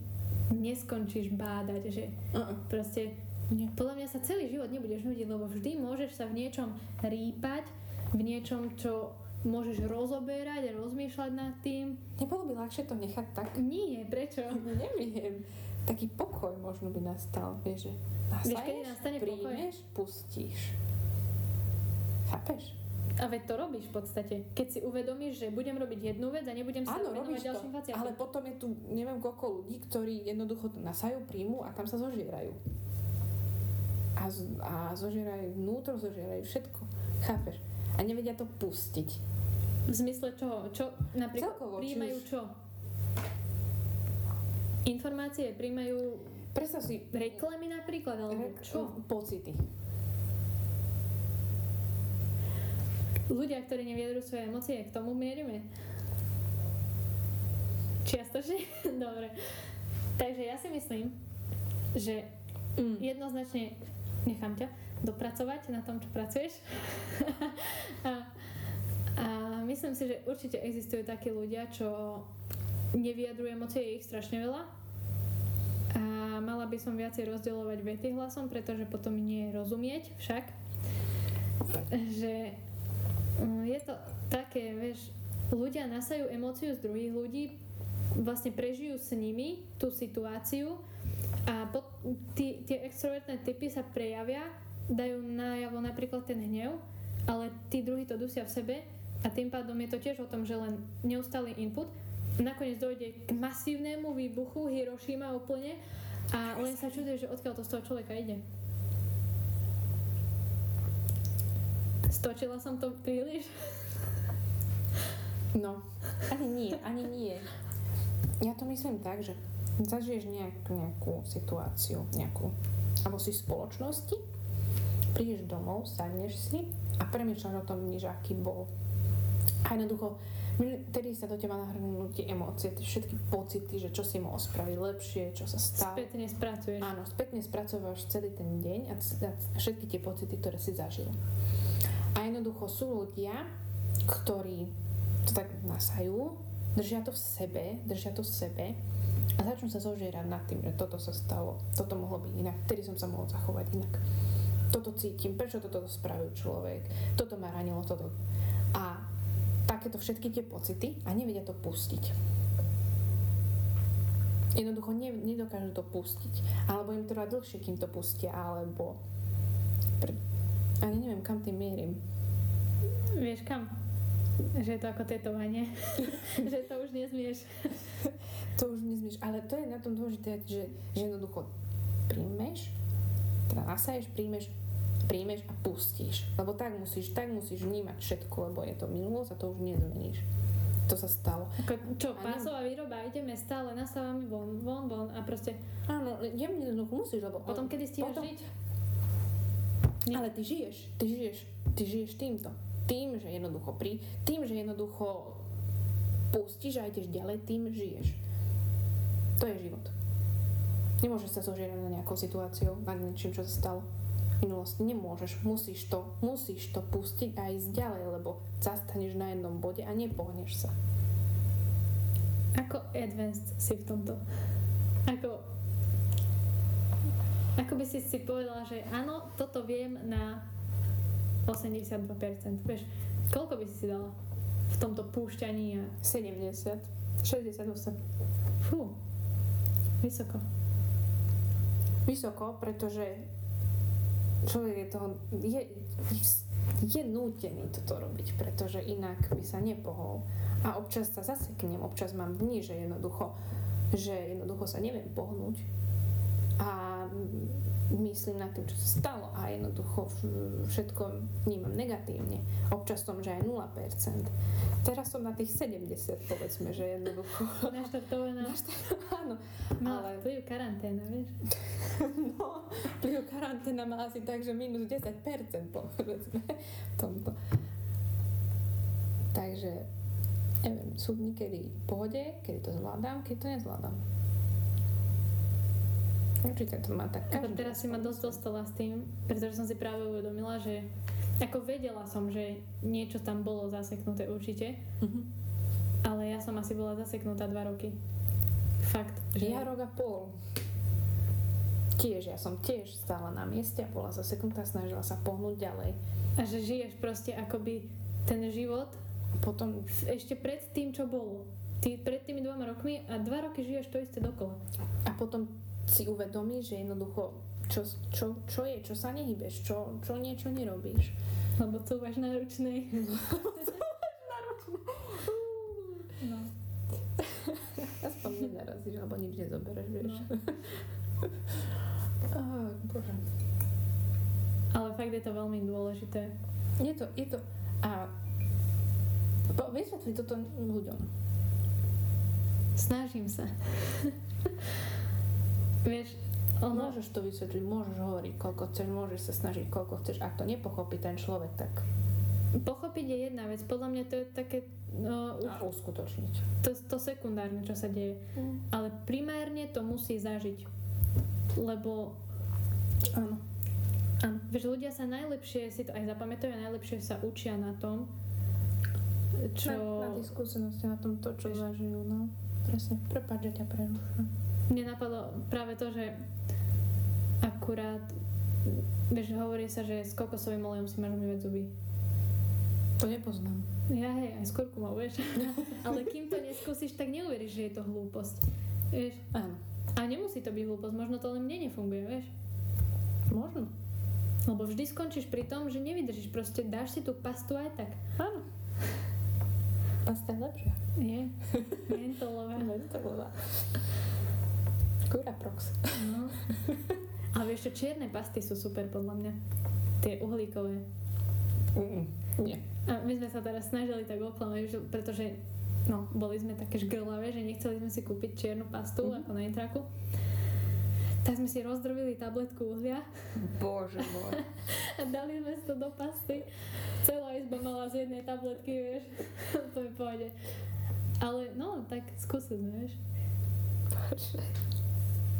neskončíš bádať, že Uh-uh. proste Nie. podľa mňa sa celý život nebudeš nudiť, lebo vždy môžeš sa v niečom rýpať, v niečom, čo môžeš rozoberať a rozmýšľať nad tým. Nebolo by ľahšie to nechať tak? Nie, prečo? Neviem. Taký pokoj možno by nastal, vieš, že Vieš, kedy nastane pokoj? príjmeš, pustíš. Chápeš? A veď to robíš v podstate. Keď si uvedomíš, že budem robiť jednu vec a nebudem sa Áno, venovať ďalším veciam. ale potom je tu neviem koľko ľudí, ktorí jednoducho nasajú, príjmu a tam sa zožierajú. A, a zožierajú vnútro, zožierajú všetko. Chápeš? A nevedia to pustiť. V zmysle čoho? Čo napríklad Celkovo, príjmajú čo? Informácie príjmajú Predstav si reklamy napríklad, alebo rek- čo? pocity. Ľudia, ktorí neviedru svoje emócie, k tomu mierime. Čiastočne? Dobre. Takže ja si myslím, že Mm. jednoznačne nechám ťa dopracovať na tom, čo pracuješ. a, a myslím si, že určite existujú takí ľudia, čo nevyjadrujú emócie, je ich strašne veľa. A mala by som viacej rozdielovať vety hlasom, pretože potom nie je rozumieť však. Že mm, je to také, vieš, ľudia nasajú emóciu z druhých ľudí, vlastne prežijú s nimi tú situáciu a pot, tí, tie extrovertné typy sa prejavia, dajú najavo napríklad ten hnev, ale tí druhí to dusia v sebe a tým pádom je to tiež o tom, že len neustály input. Nakoniec dojde k masívnemu výbuchu Hiroshima úplne a len sa čuduje, že odkiaľ to z toho človeka ide. Stočila som to príliš? No, ani nie, ani nie. Ja to myslím tak, že zažiješ nejak, nejakú situáciu, nejakú, alebo si v spoločnosti, prídeš domov, sadneš si a premýšľaš o tom že aký bol. A jednoducho, vtedy sa do teba nahrnú tie emócie, tie všetky pocity, že čo si mohol spraviť lepšie, čo sa stalo. Spätne spracuješ. Áno, spätne spracováš celý ten deň a, a všetky tie pocity, ktoré si zažil. A jednoducho sú ľudia, ktorí to tak nasajú, držia to v sebe, držia to v sebe a začnú sa zožierať nad tým, že toto sa stalo, toto mohlo byť inak, vtedy som sa mohol zachovať inak. Toto cítim, prečo toto spravil človek, toto ma ranilo, toto. A takéto všetky tie pocity a nevedia to pustiť. Jednoducho ne, nedokážu to pustiť. Alebo im trvá dlhšie, kým to pustia, alebo... Pre... Ani neviem, kam tým mierim. Vieš kam? Že je to ako tetovanie. že to už nezmieš. To už nezmieš. Ale to je na tom dôležité, že, že jednoducho príjmeš, teda nasaješ, príjmeš, príjmeš a pustíš. Lebo tak musíš, tak musíš vnímať všetko, lebo je to minulosť a to už nezmeníš. To sa stalo. Ako, čo, A ne- pásová výroba, ideme stále nasávame von, von, von a proste Áno, jemne jednoducho musíš, lebo... potom kedy stíhaš potom- žiť? Nie. Ale ty žiješ, ty žiješ, ty žiješ týmto. Tým, že jednoducho pri, tým, že jednoducho pustíš a ideš ďalej, tým žiješ. To je život. Nemôžeš sa zožierať na nejakou situáciou, nad niečím, čo sa stalo minulosti. Nemôžeš, musíš to, musíš to pustiť a ísť ďalej, lebo zastaneš na jednom bode a nepohneš sa. Ako advanced si v tomto? Ako... Ako by si si povedala, že áno, toto viem na 82%. Vieš, koľko by si si dala v tomto púšťaní a... 70, 68. Fú, vysoko. Vysoko, pretože človek je toho, je, je nútený toto robiť, pretože inak by sa nepohol. A občas sa zaseknem, občas mám dni, že jednoducho, že jednoducho sa neviem pohnúť. A myslím nad tým, čo sa stalo a jednoducho všetko vnímam negatívne. Občas som, že aj 0%. Teraz som na tých 70, povedzme, že jednoducho. Naštartovaná. Áno, No, ale- vplyv karanténa, vieš? No, vplyv karanténa má asi tak, že minus 10% povedzme v tomto. Takže, neviem, sú dni, kedy v pohode, kedy to zvládam, keď to nezvládam. Určite to má tak Ako teraz si ma dosť dostala s tým, pretože som si práve uvedomila, že ako vedela som, že niečo tam bolo zaseknuté určite, Mhm. ale ja som asi bola zaseknutá dva roky. Fakt, že... Ja rok a pol. Tiež, ja som tiež stála na mieste a bola zaseknutá, snažila sa pohnúť ďalej. A že žiješ proste akoby ten život potom ešte pred tým, čo bolo. Ty pred tými dvoma rokmi a dva roky žiješ to isté dokola. A potom si uvedomíš, že jednoducho, čo, čo, čo je, čo sa nehybeš, čo, čo niečo nerobíš. Lebo cúvaš na ručnej. No. Aspoň nenarazíš, alebo nič nezobereš, vieš. Oh, bože. Ale fakt je to veľmi dôležité. Je to, je to, a po, vysvetli toto ľuďom. Snažím sa. Vieš, ono... Môžeš to vysvetliť, môžeš hovoriť, koľko chceš, môžeš sa snažiť, koľko chceš. Ak to nepochopí ten človek, tak Pochopiť je jedna vec. Podľa mňa to je také... No, a uskutočniť. to, to sekundárne, čo sa deje. Ale primárne to musí zažiť. Lebo Áno. Áno. Vieš, ľudia sa najlepšie si to aj zapamätajú a najlepšie sa učia na tom, čo... Na, na tej skúsenosti, na tom to, čo Vieš. zažijú, no. Presne. Prepáč, že ťa prerušujem. Mne napadlo práve to, že akurát vieš, hovorí sa, že s kokosovým olejom si máš umývať zuby. To nepoznám. Ja hej, aj s kurkumou, vieš. Ale kým to neskúsiš, tak neuveríš, že je to hlúposť. Vieš? Áno. A nemusí to byť hlúposť, možno to len mne nefunguje, vieš. Možno. Lebo vždy skončíš pri tom, že nevydržíš, proste dáš si tú pastu aj tak. Áno. Pasta je lepšia. Je. Mentolová. Mentolová. Curaprox. No. Ale vieš čo, čierne pasty sú super podľa mňa. Tie uhlíkové. Mm, nie. A my sme sa teraz snažili tak oklamať, že, pretože no, boli sme také žgrlavé, že nechceli sme si kúpiť čiernu pastu Mhm. ako na intraku. tak sme si rozdrobili tabletku uhlia Bože môj. a dali sme to do pasty. Celá izba mala z jednej tabletky, vieš. to mi pôjde. Ale no, tak skúsiť, vieš. Bože.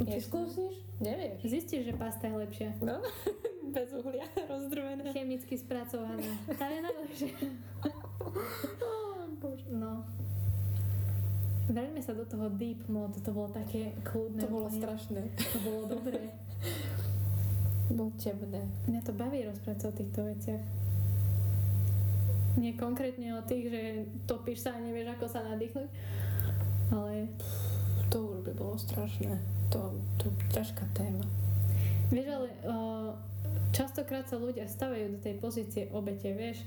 Neskúsiš? Nevieš. Zistíš, že pasta je lepšia. No, bez uhlia rozdrobené. Chemicky spracovaná. Tá je najlepšia. No. Vráťme sa do toho deep mode, to bolo také kľudné. To bolo úplne. strašné. To bolo dobré. Bolo temné. Mňa to baví rozprávať o týchto veciach. Nie konkrétne o tých, že topíš sa a nevieš, ako sa nadýchnuť. Ale To už by bolo strašné. To, to ťažká téma. vieš, ale uh, častokrát sa ľudia stavajú do tej pozície obete, vieš.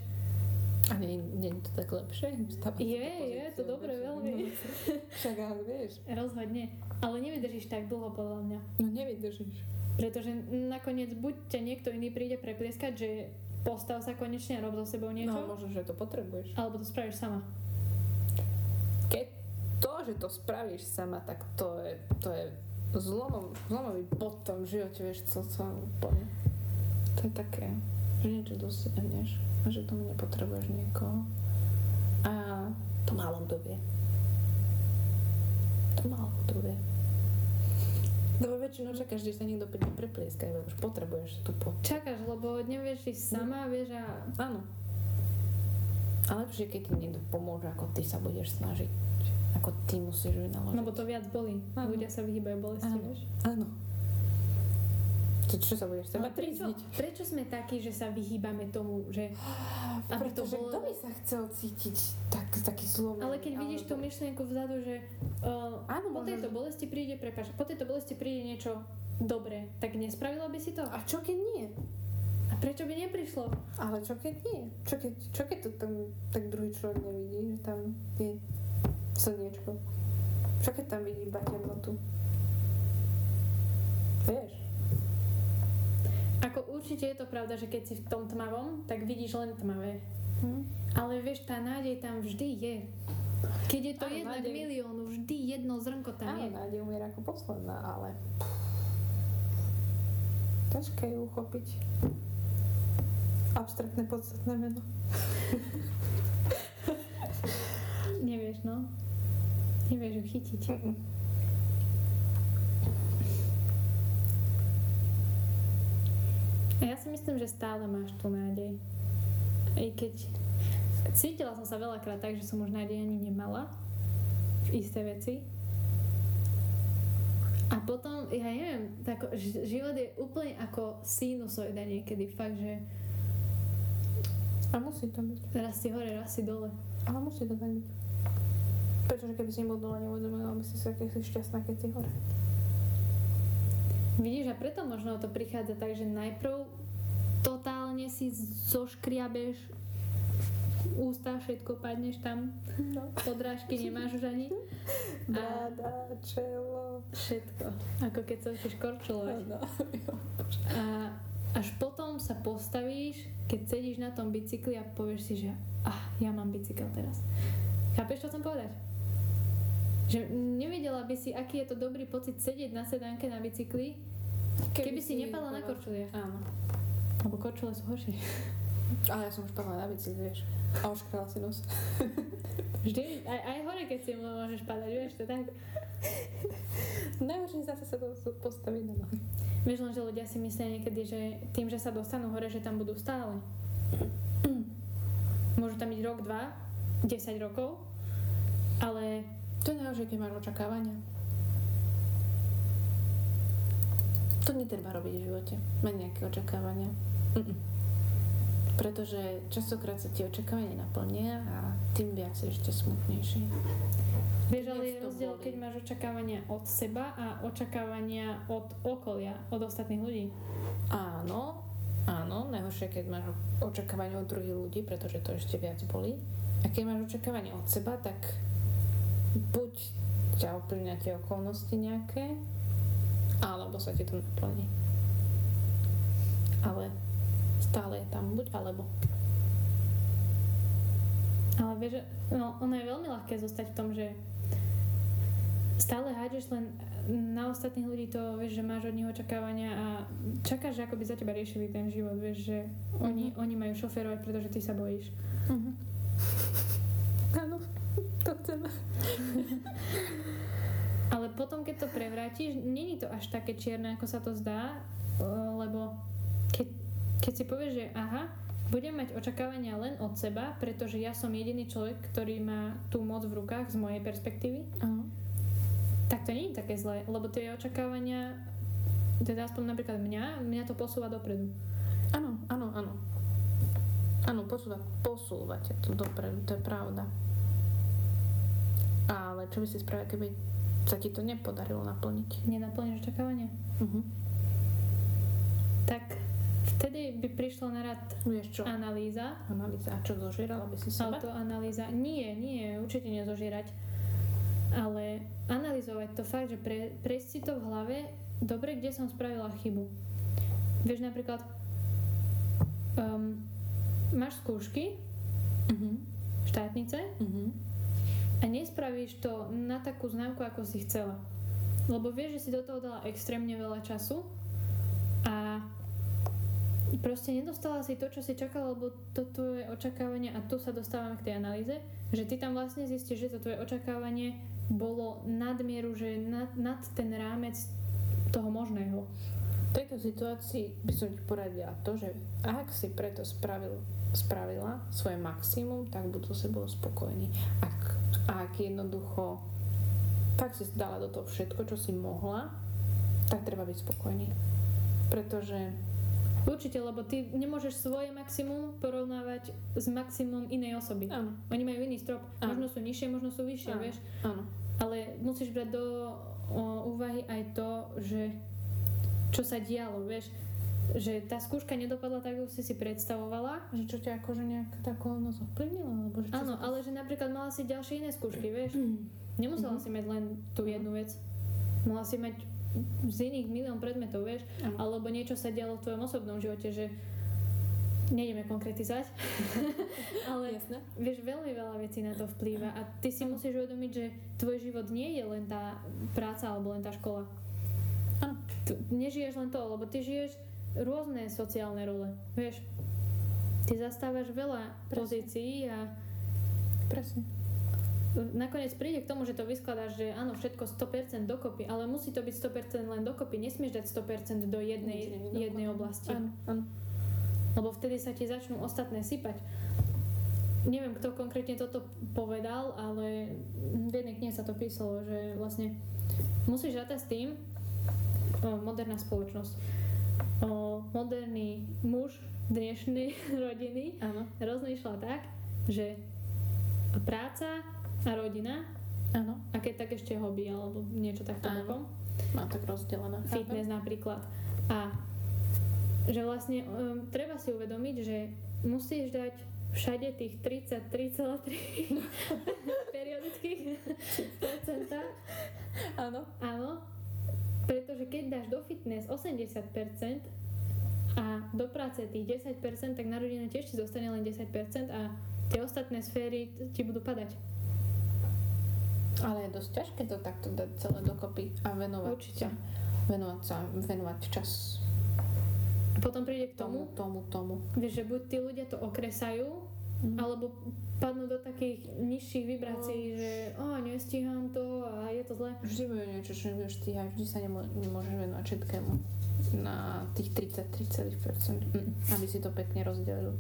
A nie, nie je to tak lepšie? Stavať Je, je, to dobre, obete? veľmi. Však ale vieš. Rozhodne. Ale nevydržíš tak dlho, podľa mňa. No nevydržíš. Pretože nakoniec buď ťa niekto iný príde preplieskať, že postav sa konečne a rob so sebou niečo, No možno, že to potrebuješ. alebo to spravíš sama. Že to spravíš sama, tak to je, to je zlomom, zlomový bod v tom živote, vieš, co som úplne. To je také, že niečo dosiahneš a že tomu nepotrebuješ niekoho. A to málo kto vie. To málo kto vie. Lebo väčšinou čakáš, že sa niekto príde preplieskať, lebo už potrebuješ tú pod. Čakáš, lebo nevieš ísť sama, vieš a Áno. A lepšie, keď ti niekto pomôže, ako ty sa budeš snažiť. Ako ty musíš vynaložiť. lebo to viac bolí. Áno. Ľudia sa vyhýbajú bolesti, Áno. vieš. Áno. To čo sa budeš seba prečo, prečo sme takí, že sa vyhýbame tomu, že... Aby to Pretože bolo- kto by sa chcel cítiť tak, taký zlomený? Ale keď vidíš tú alebo- myšlienku vzadu, že uh, Áno, po tejto bolesti príde, prepáč, po tejto bolesti príde niečo dobré, tak nespravila by si to? A čo keď nie? A prečo by neprišlo? Ale čo keď nie? Čo keď, čo keď to tam tak druhý človek nevidí, že tam je slniečko? Čo keď tam vidí iba temnotu? Vieš? Ako určite je to pravda, že keď si v tom tmavom, tak vidíš len tmavé. Hm? Ale vieš, tá nádej tam vždy je. Keď je to Áno, jedna k nádej. miliónu, vždy jedno zrnko tam Áno, je. nádej umiera ako posledná, ale... Ťažké ju uchopiť. Abstraktné podstatné meno. Nevieš, no. Nevieš ju chytiť. Mm-mm. A ja si myslím, že stále máš tú nádej. Aj keď cítila som sa veľakrát tak, že som už nádej ani nemala v isté veci. A potom, ja neviem, tak, život je úplne ako sinusoida niekedy, fakt, že A musí to byť. raz si hore, raz si dole. Ale musí to tak byť. Pretože keby si nebol dole, neuvedomila by si sa, keď si šťastná, keď si hore. Vidíš, a preto možno to prichádza tak, že najprv totálne si zoškriabeš ústa, všetko padneš tam, No. podrážky nemáš už ani. A Brada, čelo. všetko. Ako keď sa chceš korčulovať. No. A až potom sa postavíš, keď sedíš na tom bicykli a povieš si, že ah, ja mám bicykel teraz. Chápeš, čo chcem povedať? Že nevedela by si, aký je to dobrý pocit sedieť na sedánke na bicykli, keby, si nepadla na korčuliach. Áno. Lebo korčule sú horšie. Ale ja som už padla na bicykli, vieš. A oškrala si nos. Vždy, aj, aj hore, keď si môžeš padať, vieš, to tak. Najhoršie zase sa to postaviť na nohy. Vieš len, že ľudia si myslia niekedy, že tým, že sa dostanú hore, že tam budú stále. Môžu tam byť rok, dva, 10 rokov, ale To je najhoršie, keď máš očakávania. To netreba robiť v živote. Mať nejaké očakávania. Mm-mm. Pretože častokrát sa tie očakávania naplnia a tým viac si ešte smutnejšie. vieš, ale je rozdiel, bolí. keď máš očakávania od seba a očakávania od okolia, od ostatných ľudí. Áno, áno, najhoršie, keď máš očakávania od druhých ľudí, pretože to ešte viac boli. A keď máš očakávania od seba, tak buď ťa ovplyvňa tie okolnosti nejaké, alebo sa ti to naplní. Ale stále je tam buď alebo. Ale vieš, no, ono je veľmi ľahké zostať v tom, že stále hádžeš len na ostatných ľudí to, vieš, že máš od nich očakávania a čakáš, že ako by za teba riešili ten život, vieš, že oni, Mhm. oni majú šoférovať, pretože ty sa bojíš. Mhm. To chceme. Ale potom, keď to prevrátiš, není to až také čierne, ako sa to zdá, eh, lebo keď, keď si povieš, že aha, budem mať očakávania len od seba, pretože ja som jediný človek, ktorý má tú moc v rukách z mojej perspektívy, Áno. tak to nie je také zlé, lebo tie očakávania, teda aspoň napríklad mňa, mňa to posúva dopredu. Áno, áno, áno. Áno, posúvať, posúvať to dopredu, to je pravda. Ale čo by si spravila, keby sa ti to nepodarilo naplniť? Nenaplníš očakávania? Uh-huh. Tak vtedy by prišlo na rad Vieš čo? analýza, Analýza. A čo zožierala by si seba? autoanalýza. Nie, nie, určite nezožierať. Ale analyzovať to fakt, že pre, prejsť si to v hlave, dobre, kde som spravila chybu. Vieš napríklad, um, máš skúšky, Uh-huh. štátnice, Uh-huh. A nespravíš to na takú známku, ako si chcela. Lebo vieš, že si do toho dala extrémne veľa času a proste nedostala si to, čo si čakala, lebo to tvoje očakávanie, a tu sa dostávame k tej analýze, že ty tam vlastne zistíš, že to tvoje očakávanie bolo nadmieru, že nad, nad ten rámec toho možného. V tejto situácii by som ti poradila to, že ak si preto spravil, spravila svoje maximum, tak budú se bolo spokojní. Ak, ak jednoducho tak si dala do toho všetko, čo si mohla, tak treba byť spokojný. Pretože Určite, lebo ty nemôžeš svoje maximum porovnávať s maximum inej osoby. áno, Oni majú iný strop. Áno. Možno sú nižšie, možno sú vyššie, Áno. vieš. áno. Ale musíš brať do o, úvahy aj to, že čo sa dialo, vieš. Že tá skúška nedopadla tak, ako si si predstavovala. Že čo ťa akože nejak tá okolnosť ovplyvnila? Alebo že čo Áno, to- ale že napríklad mala si ďalšie iné skúšky, vieš. Nemusela Mhm. si mať len tú jednu vec. Mala si mať z iných milión predmetov, vieš. Áno. Alebo niečo sa dialo v tvojom osobnom živote, že nejdeme konkretizovať, ale Jasné. Vieš, veľmi veľa vecí na to vplýva a ty si musíš uvedomiť, že tvoj život nie je len tá práca alebo len tá škola. Tu nežiješ len to, lebo ty žiješ rôzne sociálne role, vieš. Ty zastávaš veľa Presne. pozícií a Presne. nakoniec príde k tomu, že to vyskladáš, že áno, všetko 100% dokopy, ale musí to byť 100% len dokopy. Nesmieš dať 100% do jednej, jednej oblasti. Áno, áno. lebo vtedy sa ti začnú ostatné sypať. Neviem, kto konkrétne toto povedal, ale v jednej knihe sa to písalo, že vlastne musíš rátať s tým, o, moderná spoločnosť, o, moderný muž dnešnej rodiny Áno, rozmýšľa tak, že práca a rodina áno. a keď tak ešte hobby alebo niečo takto bokom, Má tak rozdelené. fitness napríklad. A že vlastne um, treba si uvedomiť, že musíš dať všade tých 33,3 periodických percenta. Áno. Áno, pretože keď dáš do fitness 80% a do práce tých 10%, tak na rodine tiež ti zostane len 10% a tie ostatné sféry ti budú padať. Ale je dosť ťažké to takto dať celé dokopy a venovať Určite. sa. Venovať sa, venovať čas potom príde k tomu, tomu, tomu, tomu. vieš, že buď tí ľudia to okresajú, Mhm. alebo padnú do takých nižších vibrácií, že o, nestíham to a je to zle. Vždy bude niečo, čo nebudeš stíhať, vždy sa nemô- nemôžeš venovať všetkému na tých 33%, mm, aby si to pekne rozdelil.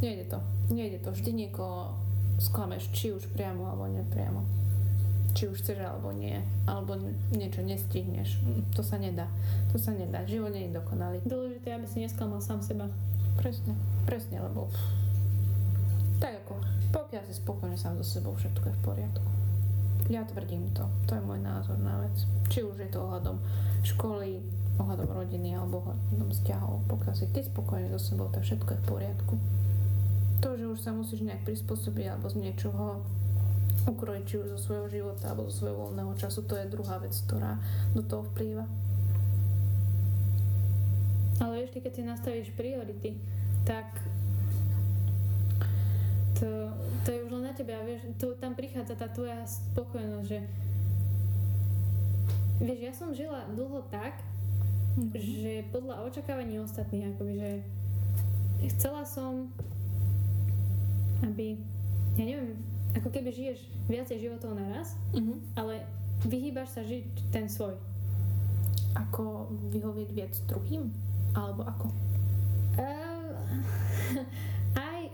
Nejde to, nejde to. Vždy niekoho sklameš, či už priamo alebo nepriamo. Či už chceš alebo nie, alebo niečo nestihneš. Mm, To sa nedá. To sa nedá. Život nie je dokonalý. Dôležité, aby si nesklamal sám seba. Presne, presne, lebo tak ako, pokiaľ si spokojný sám so sebou, všetko je v poriadku. Ja tvrdím to, to je môj názor na vec. Či už je to ohľadom školy, ohľadom rodiny alebo ohľadom vzťahov. Pokiaľ si ty spokojný so sebou, tak všetko je v poriadku. To, že už sa musíš nejak prispôsobiť alebo z niečoho ukrojiť, či už zo svojho života alebo zo svojho voľného času, to je druhá vec, ktorá do toho vplýva. Ale ešte keď si nastavíš priority, tak to, to je už len na tebe a vieš, to, tam prichádza tá tvoja spokojnosť, že vieš, ja som žila dlho tak, Mhm. že podľa očakávaní ostatných, akoby, že chcela som, aby, ja neviem, ako keby žiješ viacej životov naraz, Mhm. ale vyhýbaš sa žiť ten svoj. Ako vyhovieť viac druhým? Alebo ako? Uh,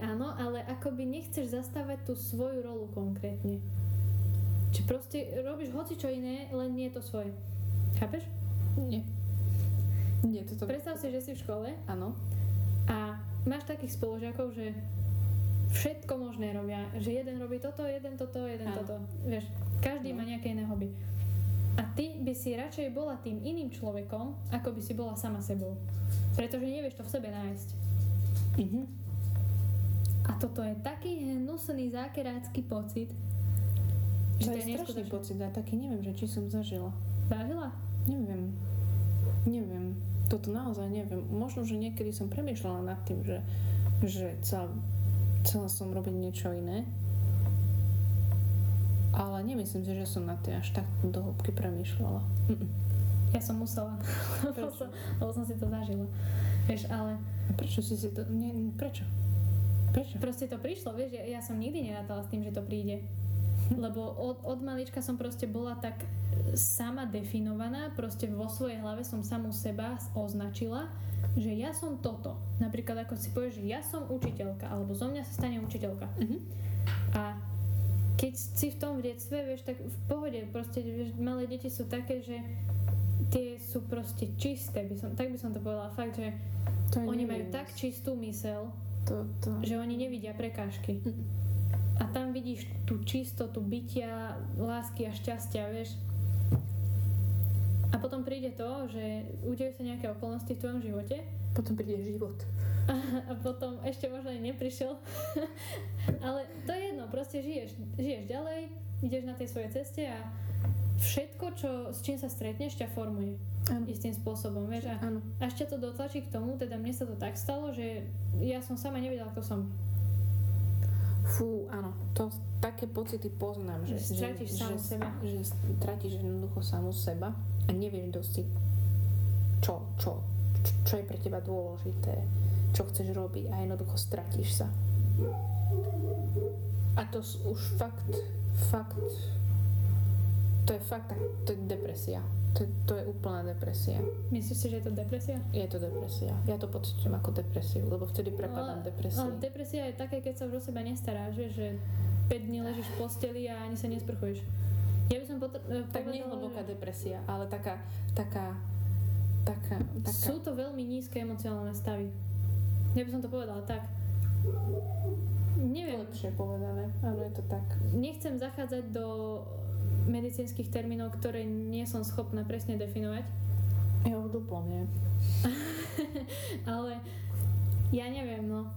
áno, ale akoby nechceš zastávať tú svoju rolu konkrétne. Či proste robíš hoci čo iné, len nie je to svoje. Chápeš? Nie. Nie, toto... Predstav si, že si v škole Áno. a máš takých spolužiakov, že všetko možné robia. Že jeden robí toto, jeden toto, jeden Áno. toto. Vieš, každý No. má nejaké iné hobby. A ty by si radšej bola tým iným človekom, ako by si bola sama sebou. Pretože nevieš to v sebe nájsť. Mhm. A toto je taký hnusný zákerácky pocit, To je strašný pocit a taký neviem, že či som zažila. Zažila? Neviem. Neviem. Toto naozaj neviem. Možno, že niekedy som premýšľala nad tým, že, že chcela, chcela som robiť niečo iné. Ale nemyslím si, že som nad tým až tak do hĺbky premýšľala. Mm-mm. Ja som musela, lebo som, lebo som si to zažila. Vieš, ale A Prečo si si to... Nie, prečo? Prečo? proste to prišlo, vieš, ja, ja som nikdy nerátala s tým, že to príde. Lebo od, od malička som proste bola tak sama definovaná, proste vo svojej hlave som samú seba označila, že ja som toto. Napríklad ako si povieš, že ja som učiteľka, alebo zo mňa sa stane učiteľka. Mhm. A keď si v tom v detstve, vieš, tak v pohode, proste, vieš, malé deti sú také, že tie sú proste čisté, by som, tak by som to povedala, fakt, že To oni neviem. majú tak čistú mysel, To, to... že oni nevidia prekážky. Mm. A tam vidíš tú čistotu bytia, lásky a šťastia, vieš. A potom príde to, že udejú sa nejaké okolnosti v tvojom živote Potom príde život. a potom ešte možno aj neprišiel. Ale to je jedno, proste žiješ, žiješ ďalej, ideš na tej svojej ceste a všetko, čo, s čím sa stretneš, ťa formuje Áno. istým spôsobom, vieš. A Áno. až ťa to dotlačí k tomu, teda mne sa to tak stalo, že ja som sama nevedela, kto som. Fú, áno, to také pocity poznám, že, Že stratíš že, samu že, seba. že stratíš jednoducho samu seba a nevieš dosti, čo, čo, čo, je pre teba dôležité, čo chceš robiť a jednoducho stratíš sa. A to už fakt, fakt, to je fakt, tak- to je depresia. To, je- to je úplná depresia. Myslíš si, že je to depresia? Je to depresia. Ja to pocitujem ako depresiu, lebo vtedy prepadám depresii. Ale depresia je také, keď sa o seba nestaráš, vieš, že 5 dní ležíš v posteli a ani sa nesprchuješ. Ja by som potr- eh, Tak nie hlboká že depresia, ale taká, taká, taká, taká... sú to veľmi nízke emocionálne stavy. Ja by som to povedala tak. Neviem, lepšie povedané. Áno, je to tak. nechcem zachádzať do medicínskych termínov, ktoré nie som schopná presne definovať, Ja už duplo nie. ale ja neviem, no.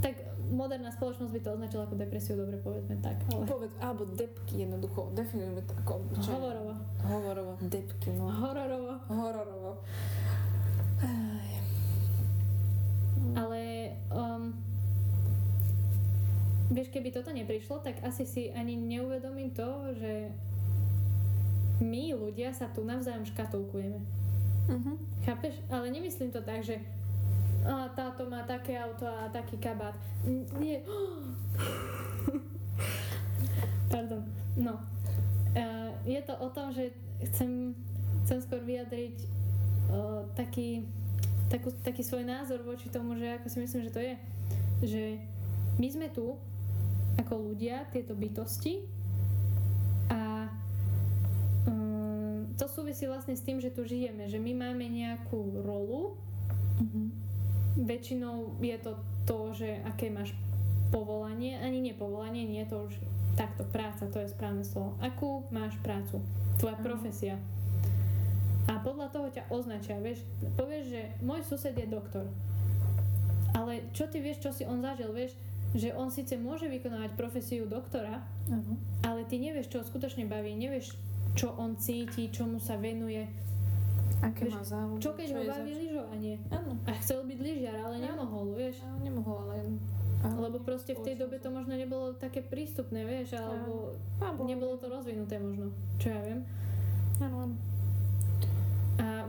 Tak moderná spoločnosť by to označila ako depresiu, dobre povedzme tak, ale Povedz, alebo depky jednoducho, definujeme to ako... čo hovorovo. Hovorovo. Depky, no. Hororovo. Hororovo. Aj. Ale um, vieš, keby toto neprišlo, tak asi si ani neuvedomím to, že my ľudia sa tu navzájom škatulkujeme. Mhm. Chápeš? Ale nemyslím to tak, že a táto má také auto a taký kabát. Nie. Pardon. No. Uh, je to o tom, že chcem, chcem skôr vyjadriť uh, taký, takú, taký svoj názor voči tomu, že ako si myslím, že to je. Že my sme tu ako ľudia, tieto bytosti a um, to súvisí vlastne s tým, že tu žijeme, že my máme nejakú rolu, Mhm. väčšinou je to to, že aké máš povolanie, ani nie povolanie, nie je to už takto, práca, to je správne slovo. Akú máš prácu? Tvoja Áno. profesia. A podľa toho ťa označia, vieš, povieš, že môj sused je doktor. Ale čo ty vieš, čo si on zažil, vieš, že on síce môže vykonávať profesiu doktora, Áno. ale ty nevieš, čo ho skutočne baví, nevieš, čo on cíti, čomu sa venuje. Aké Vieš, má záujem? Čo keď ho je baví lyžovanie? Áno. A chcel byť lyžiar, ale Áno. nemohol, vieš. Áno, nemohol, ale... áno. Lebo proste v tej dobe to možno nebolo také prístupné, vieš, alebo Áno, nebolo to rozvinuté možno, čo ja viem. Áno, áno.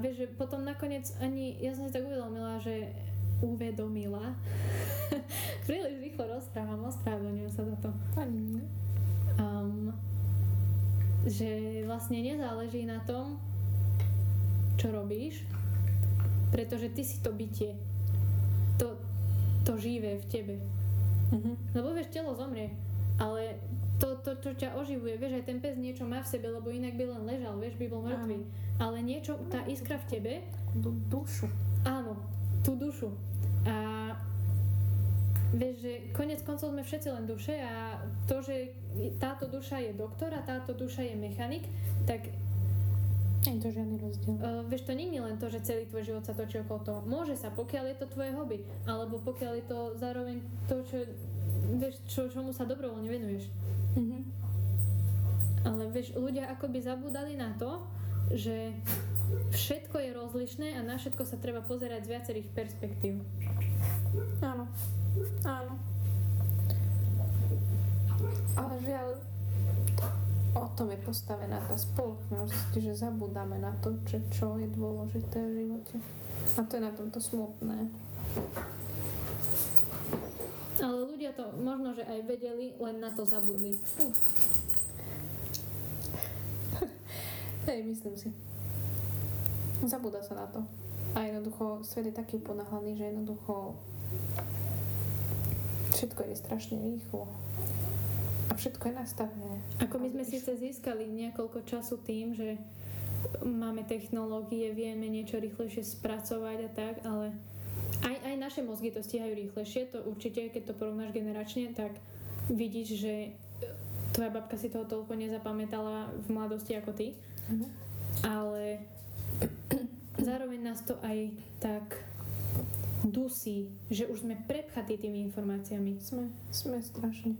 vieš, že potom nakoniec ani, ja som si tak uvedomila, že uvedomila. Príliš rýchlo rozprávam, ospravedlňujem sa za to. Um, že vlastne nezáleží na tom, čo robíš, pretože ty si to bytie. To, to živé v tebe. Mhm. Lebo vieš, telo zomrie, ale to, to, čo ťa oživuje, vieš, aj ten pes niečo má v sebe, lebo inak by len ležal, vieš, by bol mŕtvý. Ale niečo, tá iskra v tebe, Du- dušu. áno, tú dušu. A vieš, že konec koncov sme všetci len duše a to, že táto duša je doktor a táto duša je mechanik, tak Nie je to žiadny rozdiel. Uh, vieš, to je len to, že celý tvoj život sa točí okolo toho. Môže sa, pokiaľ je to tvoje hobby, alebo pokiaľ je to zároveň to, čo, vieš, čo, čomu sa dobrovoľne venuješ. Mhm. Ale vieš, ľudia akoby zabúdali na to, že všetko je rozlišné a na všetko sa treba pozerať z viacerých perspektív. Áno. Áno. Ale žiaľ, o tom je postavená tá spoločnosť, že zabúdame na to, čo, čo je dôležité v živote. A to je na tomto smutné. Ale ľudia to možno, že aj vedeli, len na to zabudli. Hej, myslím si. Zabúda sa na to. A jednoducho svet je taký uponáhlaný, že jednoducho všetko je strašne rýchlo. A všetko je nastavené. Ako my sme síce získali niekoľko času tým, že máme technológie, vieme niečo rýchlejšie spracovať a tak, ale aj, aj naše mozgy to stíhajú rýchlejšie, to určite, keď to porovnáš generačne, tak vidíš, že tvoja babka si toho toľko nezapamätala v mladosti ako ty, Mhm. ale zároveň nás to aj tak dusí, že už sme prepchatí tými informáciami. Sme, sme strašne.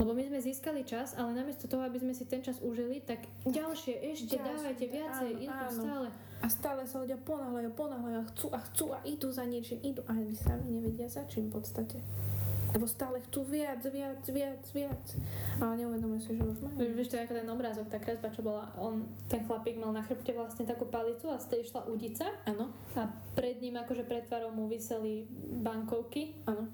Lebo my sme získali čas, ale namiesto toho, aby sme si ten čas užili, tak ďalšie, ešte Ďalšie, dávajte viacej áno, info áno. stále. A stále sa ľudia ponáhľajú, ponáhľajú a chcú a chcú a idú za niečím, idú a oni sami nevedia za čím v podstate. Lebo stále chcú viac, viac, viac, viac. Ale neuvedomujú si, že už majú. Vieš, to je ako ten obrázok, tá kresba, čo bola, on, ten chlapík mal na chrbte vlastne takú palicu a z tej išla udica Áno, a pred ním akože pred tvarou mu vyseli bankovky áno.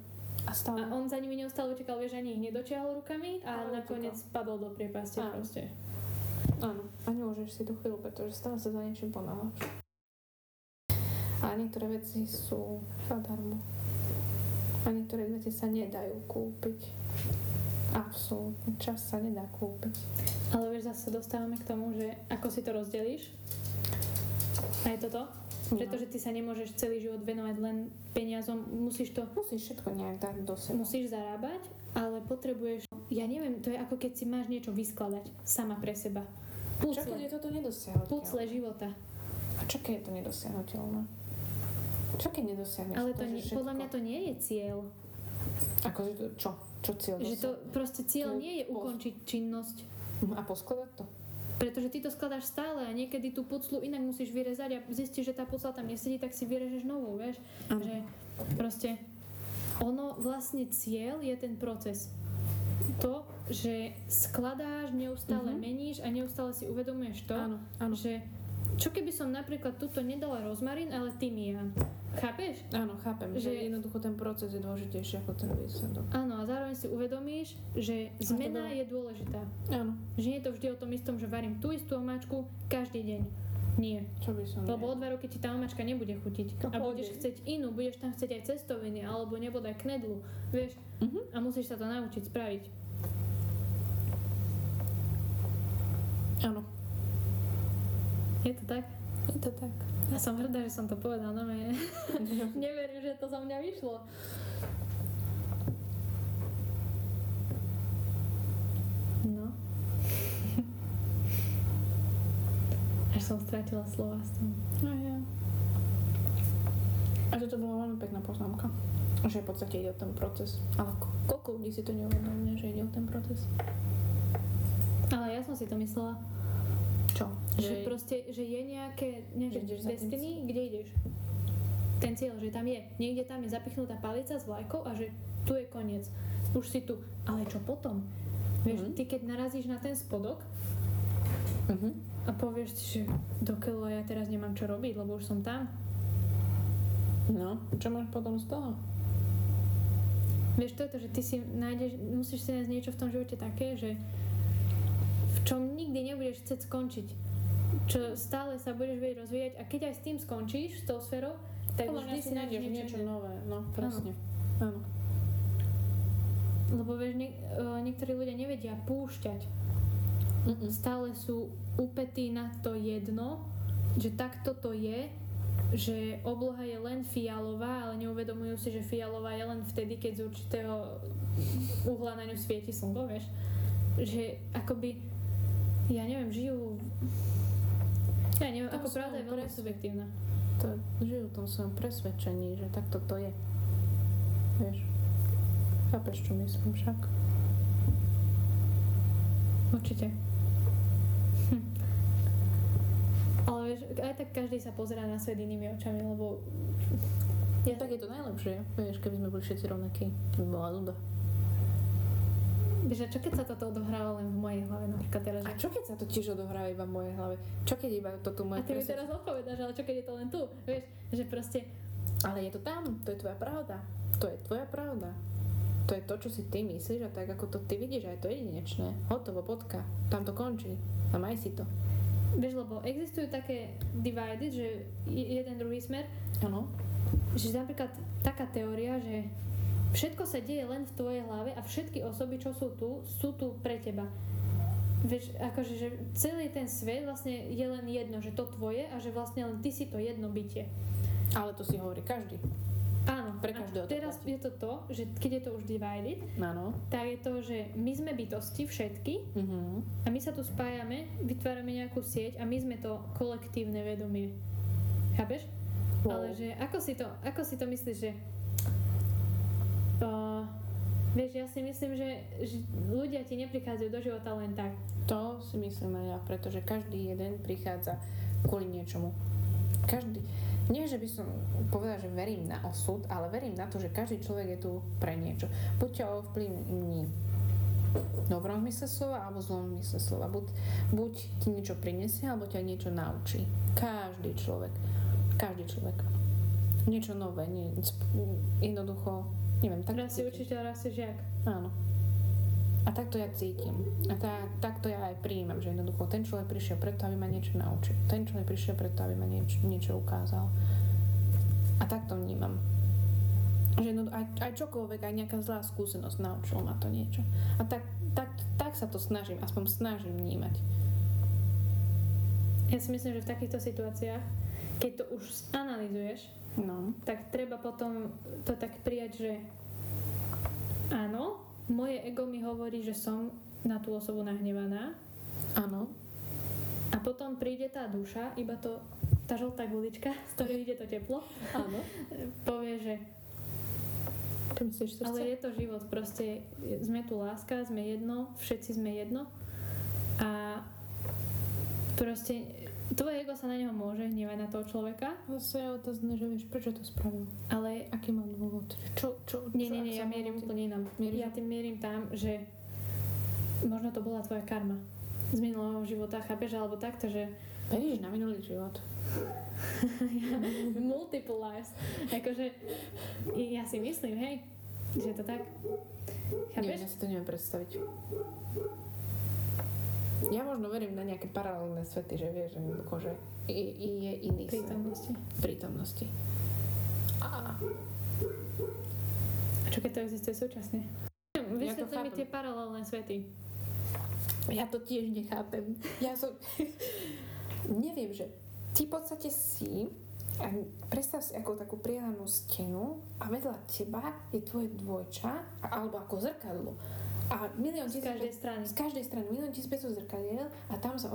A stále. a on za nimi neustále utekal, vieš, ani ich nedočiahol rukami a Ale nakoniec padol do priepaste Áno. proste. Áno. A nemôžeš si tú chvíľu, pretože stále sa za niečím ponáhľaš. A niektoré veci sú zadarmo. A niektoré veci sa nedajú kúpiť. Absolútne. Čas sa nedá kúpiť. Ale vieš, zase dostávame k tomu, že ako si to rozdelíš. A je to to? Pretože ty sa nemôžeš celý život venovať len peniazom, musíš to Musíš všetko nejak dať do seba. musíš zarábať, ale potrebuješ, ja neviem, to je ako keď si máš niečo vyskladať sama pre seba. Čo keď je Pucle, toto nedosiahnuteľné? pucle života. A čo keď je to nedosiahnuteľné? Čo keď nedosiahneš Ale to, to nie, podľa mňa to nie je cieľ. Akože to, čo? Čo cieľ Že to proste cieľ To nie je pos- ukončiť činnosť. Hm, A poskladať to? Pretože ty to skladáš stále a niekedy tú puclu inak musíš vyrezať a zistíš, že tá pucla tam nesedí, tak si vyrežeš novú, vieš. Áno. Že proste ono vlastne cieľ je ten proces. To, že skladáš, neustále Mhm. meníš a neustále si uvedomuješ to, Áno, áno. že čo keby som napríklad tuto nedala rozmarín, ale tymián. Chápeš? Áno, chápem, že, Že- jednoducho ten proces je dôležitejší ako ten výsledok. Áno, a zároveň si uvedomíš, že zmena bolo- je dôležitá. Áno, Že nie je to vždy o tom istom, že varím tú istú omáčku každý deň. Nie. čo by som... Lebo o dva roky ti tá omáčka nebude chutiť. To A budeš chcieť inú, budeš tam chcieť aj cestoviny, alebo nebodaj knedlu, vieš. Mhm. A musíš sa to naučiť spraviť. Áno, Je to tak? je to tak. Ja som hrdá, že som to povedal, no ne. Neverím, že to za mňa vyšlo. No. Až som stratila slova s tom. No ja. A že to bola veľmi pekná poznámka. Že v podstate ide o ten proces. Ale ko- koľko ľudí si to neuvedomuje, že ide o ten proces? Ale ja som si to myslela. Čo? Že proste, že je nejaké, nejaké Že destiny, kde ideš. Ten cieľ, že tam je. Niekde tam je zapichnutá palica s vlajkou a že tu je koniec. Už si tu. Ale čo potom? Vieš, Mhm. ty keď narazíš na ten spodok, Uh-huh. a povieš si, že dokeľu ja teraz nemám čo robiť, lebo už som tam. No, čo máš potom z toho? Vieš, to je to, že ty si nájdeš, musíš si nájsť niečo v tom živote také, že čom nikdy nebudeš chcieť skončiť. Čo stále sa budeš vedieť rozvíjať a keď aj s tým skončíš, s tou sférou, tak Podľa vždy si nájdeš niečo, nové. No, presne. Áno. Lebo vieš, nie, uh, niektorí ľudia nevedia púšťať. Mm-mm. Stále sú upetí na to jedno, že takto to je, že obloha je len fialová, ale neuvedomujú si, že fialová je len vtedy, keď z určitého uhla na ňu svieti slnko, vieš. Že akoby, ja neviem, žijú... Ja neviem, Tam ako pravda je veľmi presne. subjektívna. To žijú v tom svojom presvedčení, že takto to je. Vieš. Chápeš, čo myslím však? Určite. Hm. Ale vieš, aj tak každý sa pozerá na svet inými očami, lebo Ja. Tak je to najlepšie, vieš, keby sme boli všetci rovnakí. To by bola nuda. A čo keď sa toto odohráva len v mojej hlave napríklad teraz, A že... čo keď sa to tiež odohráva iba v mojej hlave? Čo keď iba toto A moje ty mi presvedčenie? teraz odpovedáš, ale čo keď je to len tu, vieš, že proste, Ale je to tam, to je tvoja pravda. To je tvoja pravda. To je to, čo si ty myslíš a tak, ako to ty vidíš, aj to je jedinečné. Hotovo, bodka. Tam to končí. A maj si to. vieš, lebo existujú také divided, že je- jeden druhý smer, Áno. že napríklad taká teória, že všetko sa deje len v tvojej hlave a všetky osoby, čo sú tu, sú tu pre teba. Vieš, akože, že celý ten svet vlastne je len jedno, že to tvoje a že vlastne len ty si to jedno bytie. Ale to si hovorí každý. Áno, Pre každého to teraz platí. je to to, že keď je to už divided, Áno. tak je to, že my sme bytosti všetky Mhm. a my sa tu spájame, vytvárame nejakú sieť a my sme to kolektívne vedomie. Chápeš? Wow. Ale že ako si to, ako si to myslíš, že uh, vieš, ja si myslím, že, že ľudia ti neprichádzajú do života len tak. To si myslím aj ja, pretože každý jeden prichádza kvôli niečomu. Každý. Nie, že by som povedala, že verím na osud, ale verím na to, že každý človek je tu pre niečo. Buď ťa ovplyvní dobrom mysle slova alebo zlom mysle slova. Buď, buď ti niečo prinesie, alebo ťa niečo naučí. Každý človek. Každý človek. Niečo nové. Nie, jednoducho, neviem, tak cítim. učiteľ, raz si žiak. Áno. A takto ja cítim. A tá, takto ja aj prijímam, že jednoducho ten človek prišiel preto, aby ma niečo naučil. Ten človek prišiel preto, aby ma niečo, niečo ukázal. A takto vnímam. Že jedno, aj, aj čokoľvek, aj nejaká zlá skúsenosť naučil ma to niečo. A tak, tak, tak sa to snažím, aspoň snažím vnímať. Ja si myslím, že v takýchto situáciách, keď to už analizuješ, No. tak treba potom to tak prijať, že áno, moje ego mi hovorí, že som na tú osobu nahnevaná Áno. a potom príde tá duša, iba to, tá žltá gulička, z ktorej ide to teplo, Áno. povie, že myslíš, ale je to život, proste sme tu láska, sme jedno, všetci sme jedno a proste tvoje ego sa na neho môže hnevať na toho človeka, Zase je otázne, že vieš, prečo to spravil? ale Aký má dôvod? Čo, čo, Nie, čo, nie, nie, sa ja mierim úplne inám. Mieríš? Ja tým mierim tam, že možno to bola tvoja karma z minulého života, chápeš, alebo takto, že Veríš na minulý život? multiple lives. Akože, ja si myslím, hej, že je to tak. Chápeš? ja si to neviem predstaviť. Ja možno verím na nejaké paralelné svety, že vieš, že jednoducho, že je, iný svet. Prítomnosti. Prítomnosti. A A čo keď to existuje súčasne? Vysvetli mi chápem. tie paralelné svety. ja to tiež nechápem. Ja som... neviem, že ty v podstate si a predstav si ako takú priehanú stenu a vedľa teba je tvoje dvojča alebo ako zrkadlo. A milión Z každej strany. Z každej strany milión tisíc 500 zrkadiel a tam sa,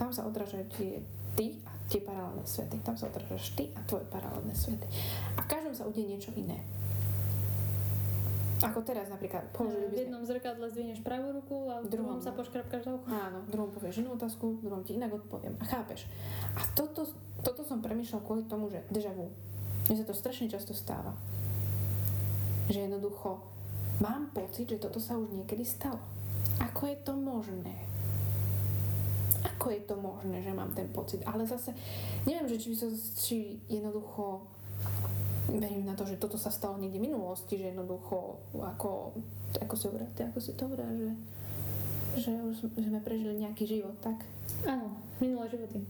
tam sa odrážajú tie, ty a tie paralelné svety. Tam sa odrážaš ty a tvoje paralelné svety. A v každom sa udeje niečo iné. Ako teraz napríklad, položili V jednom zrkadle zdvihneš pravú ruku a v druhom Druhom. sa poškrapkáš za oko. Áno, v druhom povieš inú otázku, v druhom ti inak odpoviem. A chápeš? A toto, toto som premyšľal kvôli tomu, že deja vu. Mne sa to strašne často stáva. Že jednoducho mám pocit, že toto sa už niekedy stalo. Ako je to možné? ako je to možné, že mám ten pocit. Ale zase, neviem, že či by som, či jednoducho verím na to, že toto sa stalo niekde v minulosti, že jednoducho, ako, ako si hovorí, ako si to hovorí, že, že už sme prežili nejaký život, tak? Áno, minulé životy.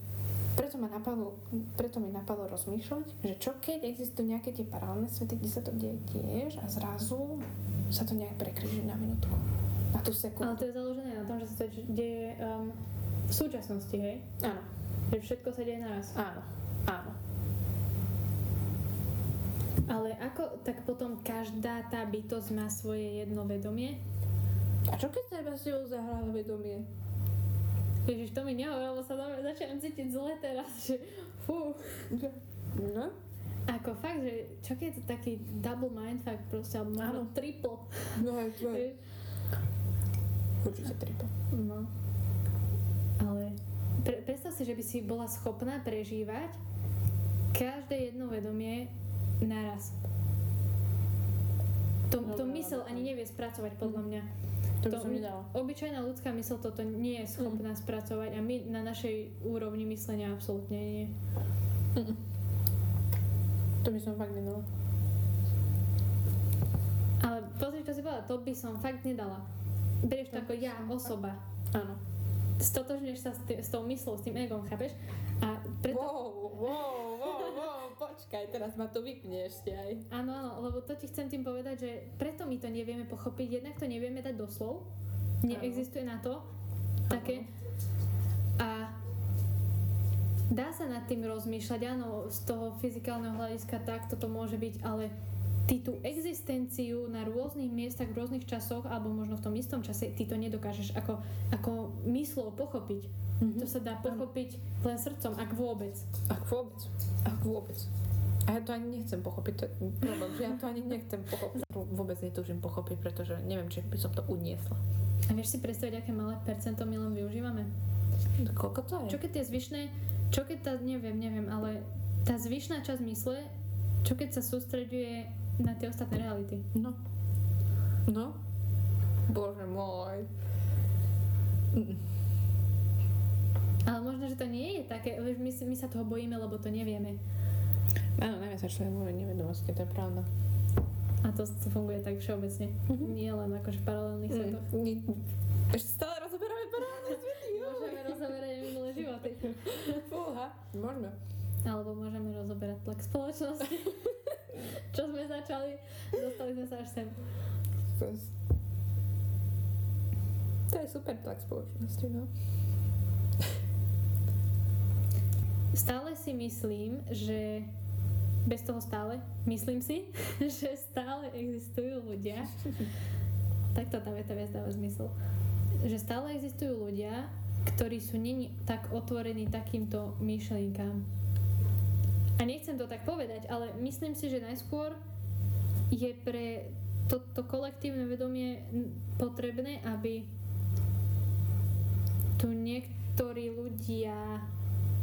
Preto, ma napadlo, preto mi napadlo rozmýšľať, že čo keď existujú nejaké tie paralelné svety, kde sa to deje tiež a zrazu sa to nejak prekryží na minútku. Na tú sekundu. Ale to je založené na tom, že sa to deje um, v súčasnosti, hej? Áno, Že všetko sa deje naraz. áno, áno. Ale ako, tak potom každá tá bytosť má svoje jedno vedomie? A čo keď sa iba s zahráva vedomie? Ježiš, to mi nehovorilo, sa dobre, začínam cítiť zle teraz, že fú. No? Ako fakt, že čo keď je to taký double mindfuck proste, alebo možno triple. No, aj. Vieš? Určite triple. No. Ale pre, predstav si, že by si bola schopná prežívať každé jedno vedomie naraz. To, to mysel ani nevie spracovať podľa mňa. To by som nedala. Obyčajná ľudská mysel toto nie je schopná spracovať a my na našej úrovni myslenia absolútne nie. Mm-mm. To by som fakt nedala. Ale pozri, čo si povedala, to by som fakt nedala. Berieš to To ako ja, som osoba. Áno. Stotožňuješ sa s, tý, s tou myslou, s tým egom, chápeš? A preto... Wow, wow, wow, wow, počkaj, teraz ma to vypneš aj. Áno, áno, lebo to ti chcem tým povedať, že preto my to nevieme pochopiť, jednak to nevieme dať doslov, neexistuje na to také a dá sa nad tým rozmýšľať, áno, z toho fyzikálneho hľadiska tak toto môže byť, ale ty tú existenciu na rôznych miestach, v rôznych časoch, alebo možno v tom istom čase, ty to nedokážeš ako, ako myslou pochopiť. Mhm. To sa dá pochopiť len srdcom, ak vôbec. Ak vôbec. Ak vôbec. A ja to ani nechcem pochopiť, to je problém, že ja to ani nechcem pochopiť. Vôbec netúžim pochopiť, pretože neviem, či by som to uniesla. A vieš si predstaviť, aké malé percento my len využívame? Koľko to je? Čo keď tie zvyšné, čo keď tá, neviem, neviem, ale tá zvyšná časť mysle, čo keď sa sústreďuje na tie ostatné reality? No. No? Bože môj. Mm. Ale možno, že to nie je také, my, my sa toho bojíme, lebo to nevieme. Áno, najviac sa človek bojí nevedomosti, to je pravda. A to, to funguje tak všeobecne. Mhm. Nie len akože v paralelných svetoch. Mm. Ešte stále rozoberáme paralelné svety. Môžeme rozoberať minulé životy. Fúha. Môžeme. Alebo môžeme rozoberať tlak spoločnosti. Čo sme začali, dostali sme sa až sem. To je, to je super tlak spoločnosti, no. Stále si myslím, že bez toho stále, myslím si, že stále existujú ľudia, takto tá veta viac dáva zmysel, že stále existujú ľudia, ktorí sú není tak otvorení takýmto myšlienkám. A nechcem to tak povedať, ale myslím si, že najskôr je pre toto kolektívne vedomie potrebné, aby tu niektorí ľudia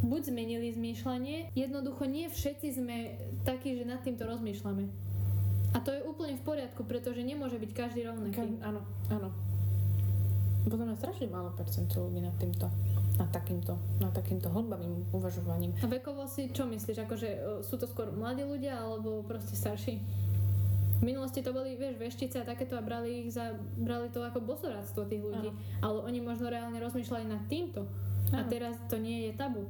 buď zmenili zmýšľanie, jednoducho nie všetci sme takí, že nad týmto rozmýšľame. A to je úplne v poriadku, pretože nemôže byť každý rovnaký. Ka- áno, áno. Potom je strašne málo percento ľudí nad týmto, nad takýmto, nad takýmto hlbavým uvažovaním. A vekovo si čo myslíš? Akože e, sú to skôr mladí ľudia alebo proste starší? V minulosti to boli, vieš, veštice a takéto a brali ich za, brali to ako bosoradstvo tých ľudí. Áno. Ale oni možno reálne rozmýšľali nad týmto. A Áno. teraz to nie je tabu.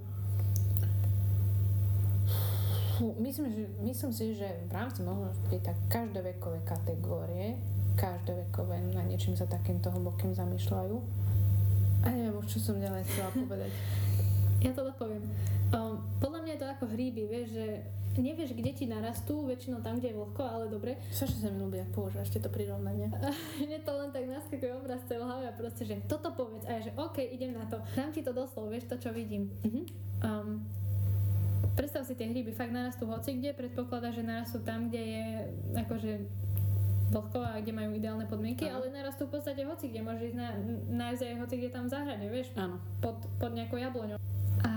Myslím, že, myslím si, že v rámci možnosti tak každé vekové kategórie, každé vekové na niečím sa takýmto hlbokým zamýšľajú. A neviem už, čo som ďalej chcela povedať. Ja to dopoviem. Um, podľa mňa je to ako hríby, vieš, že nevieš, kde ti narastú, väčšinou tam, kde je vlhko, ale dobre. Strašne sa mi ľúbi, ak používaš tieto prirovnania. Mne to len tak naskakuje obraz tej hlave a proste, že toto povedz. A ja, že OK, idem na to. Dám ti to doslov, vieš to, čo vidím. Mhm. Um, predstav si tie hríby, fakt narastú hoci kde, predpokladá, že narastú tam, kde je akože vlhko a kde majú ideálne podmienky, Áno. ale narastú v podstate hoci kde, môžeš ísť na, nájsť aj hoci kde tam v záhrade, vieš, Áno. pod, pod nejakou jabloňou. A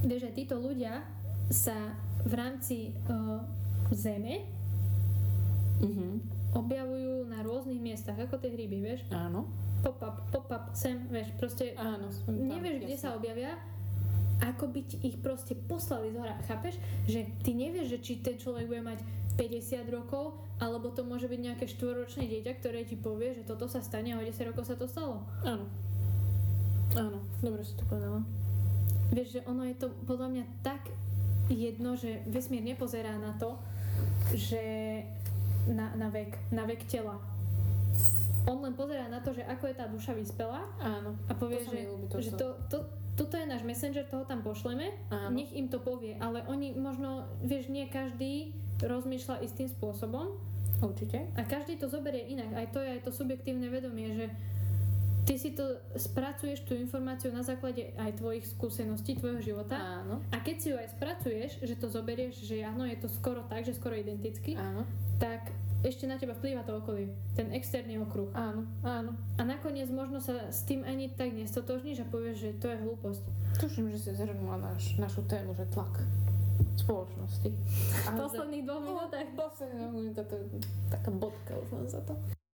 vieš, že títo ľudia sa v rámci uh, zeme Mhm. objavujú na rôznych miestach, ako tie hríby, vieš, Áno. pop-up, pop-up, sem, vieš, proste Áno, som tam, nevieš, kde jasne. sa objavia, ako by ti ich proste poslali z hora. Chápeš? Že ty nevieš, že či ten človek bude mať 50 rokov, alebo to môže byť nejaké štvoročné dieťa, ktoré ti povie, že toto sa stane a o 10 rokov sa to stalo. Áno. Áno, dobre si to povedala. Vieš, že ono je to podľa mňa tak jedno, že vesmír nepozerá na to, že na, na vek, na vek tela. On len pozerá na to, že ako je tá duša vyspelá Áno. a povie, To že, ľúbi, to že to, to, toto je náš messenger, toho tam pošleme, Áno. nech im to povie, ale oni možno, vieš, nie každý rozmýšľa istým spôsobom Určite. a každý to zoberie inak. Aj to je aj to subjektívne vedomie, že ty si to spracuješ tú informáciu na základe aj tvojich skúseností, tvojho života Áno. a keď si ju aj spracuješ, že to zoberieš, že áno, je to skoro tak, že skoro identicky, Áno. tak ešte na teba vplýva to okolie, ten externý okruh. Áno. Áno. A nakoniec možno sa s tým ani tak nestotožníš a povieš, že to je hlúposť. Tuším, že si zhrnula naš, našu tému, že tlak spoločnosti. V posledných dvoch minútach. Posledných dvoch minútach, taká bodka už len za to.